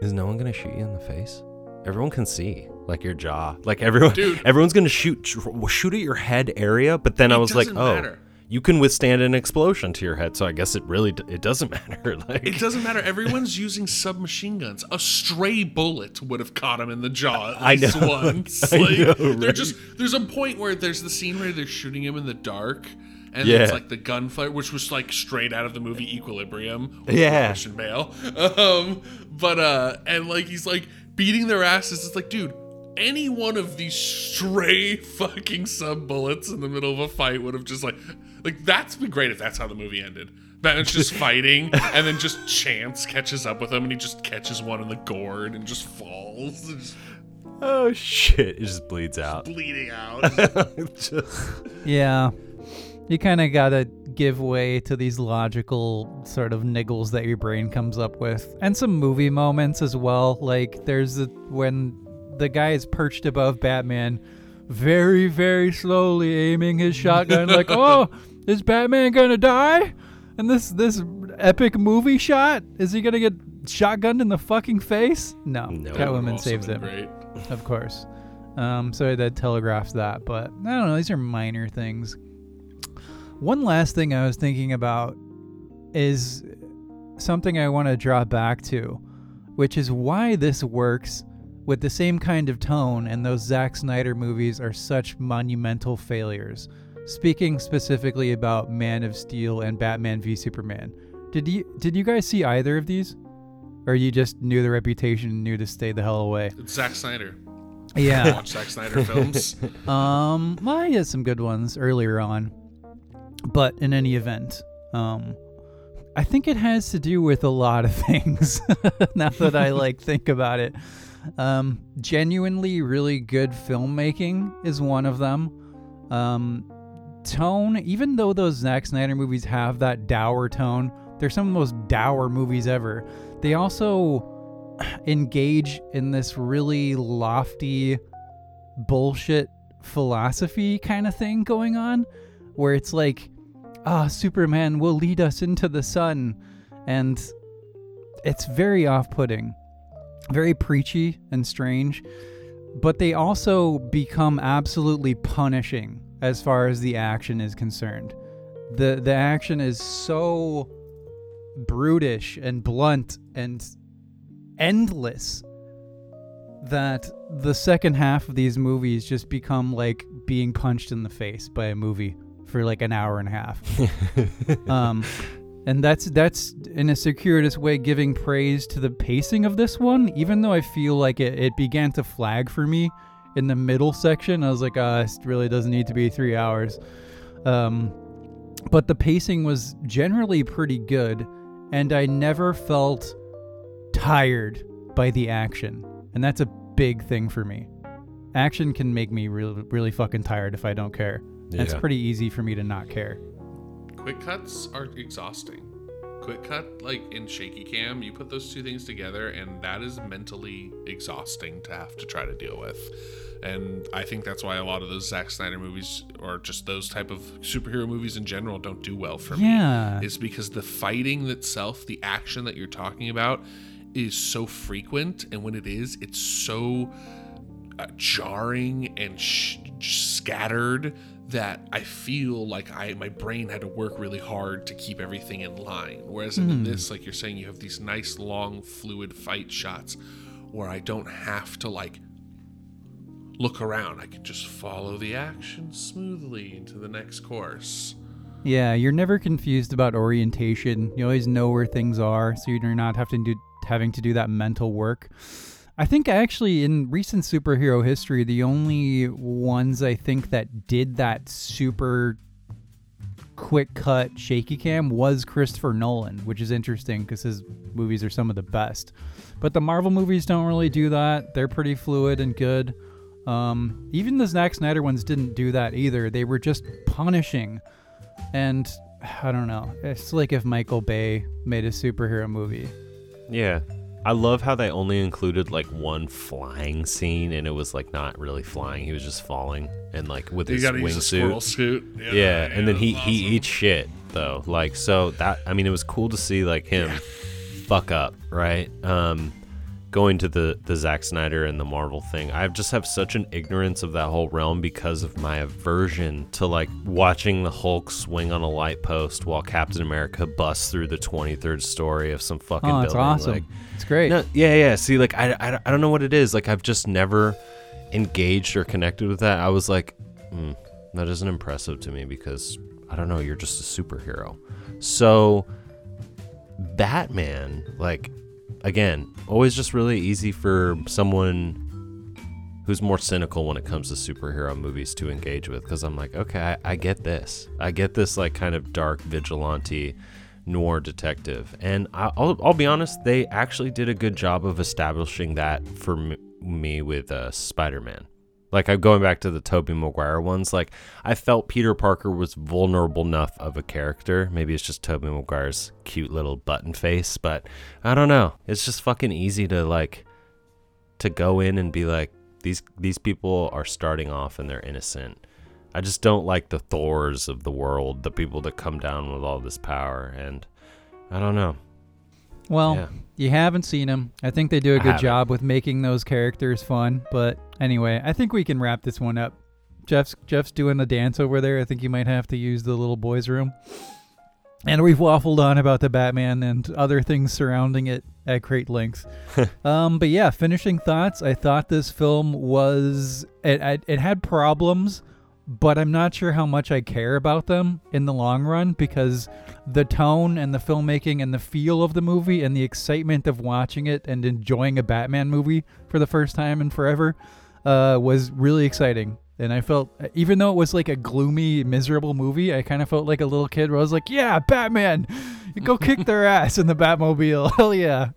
is no one gonna shoot you in the face? Everyone can see, like your jaw, like everyone. Dude. everyone's gonna shoot shoot at your head area. But then I was like, oh, matter. You can withstand an explosion to your head. So I guess it really it doesn't matter. Like, It doesn't matter. Everyone's using submachine guns. A stray bullet would have caught him in the jaw at I least know. once. I Like, know, They're right? just there's a point where there's the scene where they're shooting him in the dark, and Yeah. it's like the gunfight, which was like straight out of the movie Equilibrium. Yeah. Christian Bale. Um, but uh, and like he's like beating their asses. It's like, dude, any one of these stray fucking sub bullets in the middle of a fight would have just like, like that's been great if that's how the movie ended. Batman's just fighting, and then just chance catches up with him, and he just catches one in the gourd and just falls, and just Oh shit! It just bleeds out. bleeding out. Just- Yeah. You kind of got to give way to these logical sort of niggles that your brain comes up with. And some movie moments as well. Like, there's a, when the guy is perched above Batman, very, very slowly aiming his shotgun, like, oh, is Batman gonna die? And this, this epic movie shot? Is he gonna get shotgunned in the fucking face? No. No. Catwoman saves him Great. of course. Um, so that telegraphs that, but I don't know. These are minor things. One last thing I was thinking about is something I want to draw back to, which is why this works with the same kind of tone and those Zack Snyder movies are such monumental failures. Speaking specifically about Man of Steel and Batman v Superman. Did you did you guys see either of these? Or you just knew the reputation and knew to stay the hell away? It's Zack Snyder. Yeah. Watch Zack Snyder films. Um, well, he has some good ones earlier on, but in any event, um, I think it has to do with a lot of things. now that I like think about it, um, genuinely really good filmmaking is one of them. Um, tone, even though those Zack Snyder movies have that dour tone, they're some of the most dour movies ever. They also engage in this really lofty bullshit philosophy kind of thing going on where it's like ah superman will lead us into the sun and it's very off-putting very preachy and strange but they also become absolutely punishing as far as the action is concerned the the action is so brutish and blunt and endless that the second half of these movies just become like being punched in the face by a movie for like an hour and a half. um, and that's that's in a circuitous way giving praise to the pacing of this one, even though I feel like it, it began to flag for me in the middle section. I was like, ah, this really doesn't need to be three hours. Um, but the pacing was generally pretty good, and I never felt tired by the action. And that's a big thing for me. Action can make me really, really fucking tired if I don't care. It's pretty easy for me to not care. Quick cuts are exhausting. Quick cut, like in shaky cam, you put those two things together, and that is mentally exhausting to have to try to deal with. And I think that's why a lot of those Zack Snyder movies, or just those type of superhero movies in general, don't do well for Yeah. me. Is because the fighting itself, the action that you're talking about, is so frequent, and when it is, it's so uh, jarring and sh- scattered that I feel like I my brain had to work really hard to keep everything in line. Whereas in hmm. this, like you're saying, you have these nice long fluid fight shots where I don't have to like look around. I can just follow the action smoothly into the next course. Yeah, you're never confused about orientation. You always know where things are, so you're not having to do, having to do that mental work. I think actually in recent superhero history, the only ones I think that did that super quick cut shaky cam was Christopher Nolan, which is interesting because his movies are some of the best. But the Marvel movies don't really do that. They're pretty fluid and good. Um, even the Zack Snyder ones didn't do that either. They were just punishing. And I don't know. It's like if Michael Bay made a superhero movie. Yeah. I love how they only included like one flying scene and it was like not really flying. He was just falling and like with You his got to use a squirrel wingsuit. suit. Yeah, and then he that's he eats shit though. Like so that I mean it was cool to see like him fuck up, right? Um going to the the Zack Snyder and the Marvel thing. I just have such an ignorance of that whole realm because of my aversion to like watching the Hulk swing on a light post while Captain America busts through the 23rd story of some fucking Oh, it's building. awesome. Like, it's great. no, yeah, yeah. See, like, I, I, I don't know what it is. Like, I've just never engaged or connected with that. I was like, mm, that isn't impressive to me because I don't know. You're just a superhero. So, Batman, like, again, always just really easy for someone who's more cynical when it comes to superhero movies to engage with because I'm like, okay, I, I get this. I get this like kind of dark vigilante noir detective. And I, will I'll be honest, they actually did a good job of establishing that for me with uh, Spider Man. Like I'm going back to the Tobey Maguire ones. Like I felt Peter Parker was vulnerable enough of a character. Maybe it's just Tobey Maguire's cute little button face, but I don't know. It's just fucking easy to like to go in and be like these these people are starting off and they're innocent. I just don't like the Thors of the world, the people that come down with all this power, and I don't know. Well, Yeah. you haven't seen them. I think they do a good job with making those characters fun. But anyway, I think we can wrap this one up. Jeff's Jeff's doing the dance over there. I think you might have to use the little boys' room. And we've waffled on about the Batman and other things surrounding it at great length. um, but yeah, finishing thoughts. I thought this film was it, it. It had problems, but I'm not sure how much I care about them in the long run because the tone and the filmmaking and the feel of the movie and the excitement of watching it and enjoying a Batman movie for the first time in forever uh, was really exciting. And I felt, even though it was like a gloomy, miserable movie, I kind of felt like a little kid where I was like, yeah, Batman, go kick their ass in the Batmobile. Hell yeah.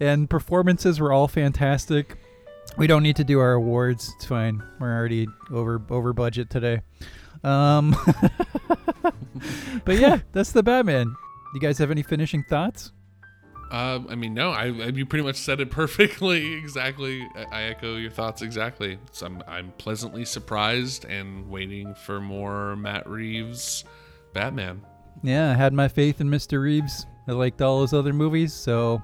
And performances were all fantastic. We don't need to do our awards. It's fine. We're already over over budget today. Um, but yeah, that's the Batman. You guys have any finishing thoughts? Um, I mean, no, I, I you pretty much said it perfectly. Exactly, I, I echo your thoughts exactly. So I'm I'm pleasantly surprised and waiting for more Matt Reeves Batman. Yeah, I had my faith in Mr. Reeves. I liked all his other movies, so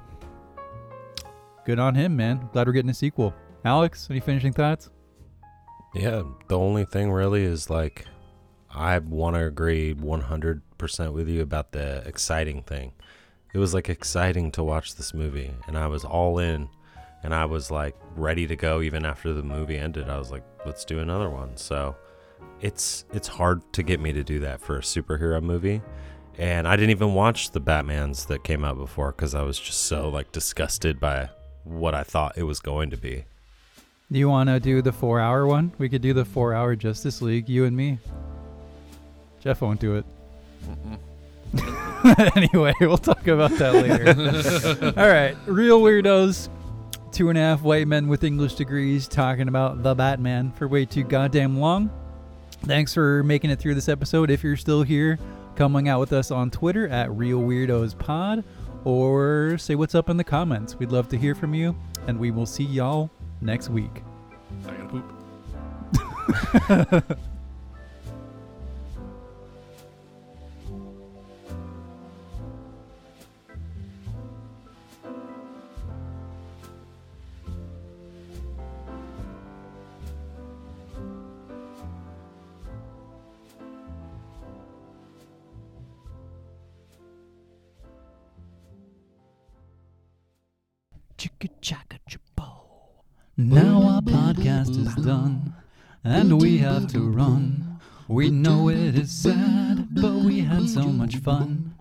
good on him, man. Glad we're getting a sequel. Alex, any finishing thoughts? Yeah, the only thing really is like I want to agree 100% with you about the exciting thing. It was like exciting to watch this movie and I was all in and I was like ready to go even after the movie ended. I was like, let's do another one. So it's it's hard to get me to do that for a superhero movie. And I didn't even watch the Batmans that came out before cuz I was just so like disgusted by what I thought it was going to be. Do you want to do the four hour one? We could do the four hour Justice League, you and me. Jeff won't do it. anyway, we'll talk about that later. All right, Reel weirdos. Two and a half white men with English degrees talking about the Batman for way too goddamn long. Thanks for making it through this episode. If you're still here, come hang out with us on Twitter at Reel Weirdos Pod or say what's up in the comments. We'd love to hear from you, and we will see y'all next week. I gotta poop. Chicka chaka. Now our podcast is done, and we have to run. We know it is sad, but we had so much fun.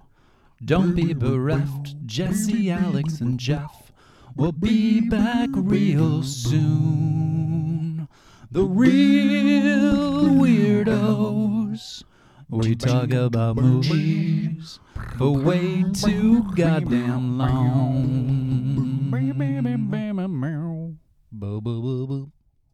Don't be bereft, Jesse, Alex, and Jeff. We'll be back real soon. The Reel weirdos. We talk about movies for way too goddamn long.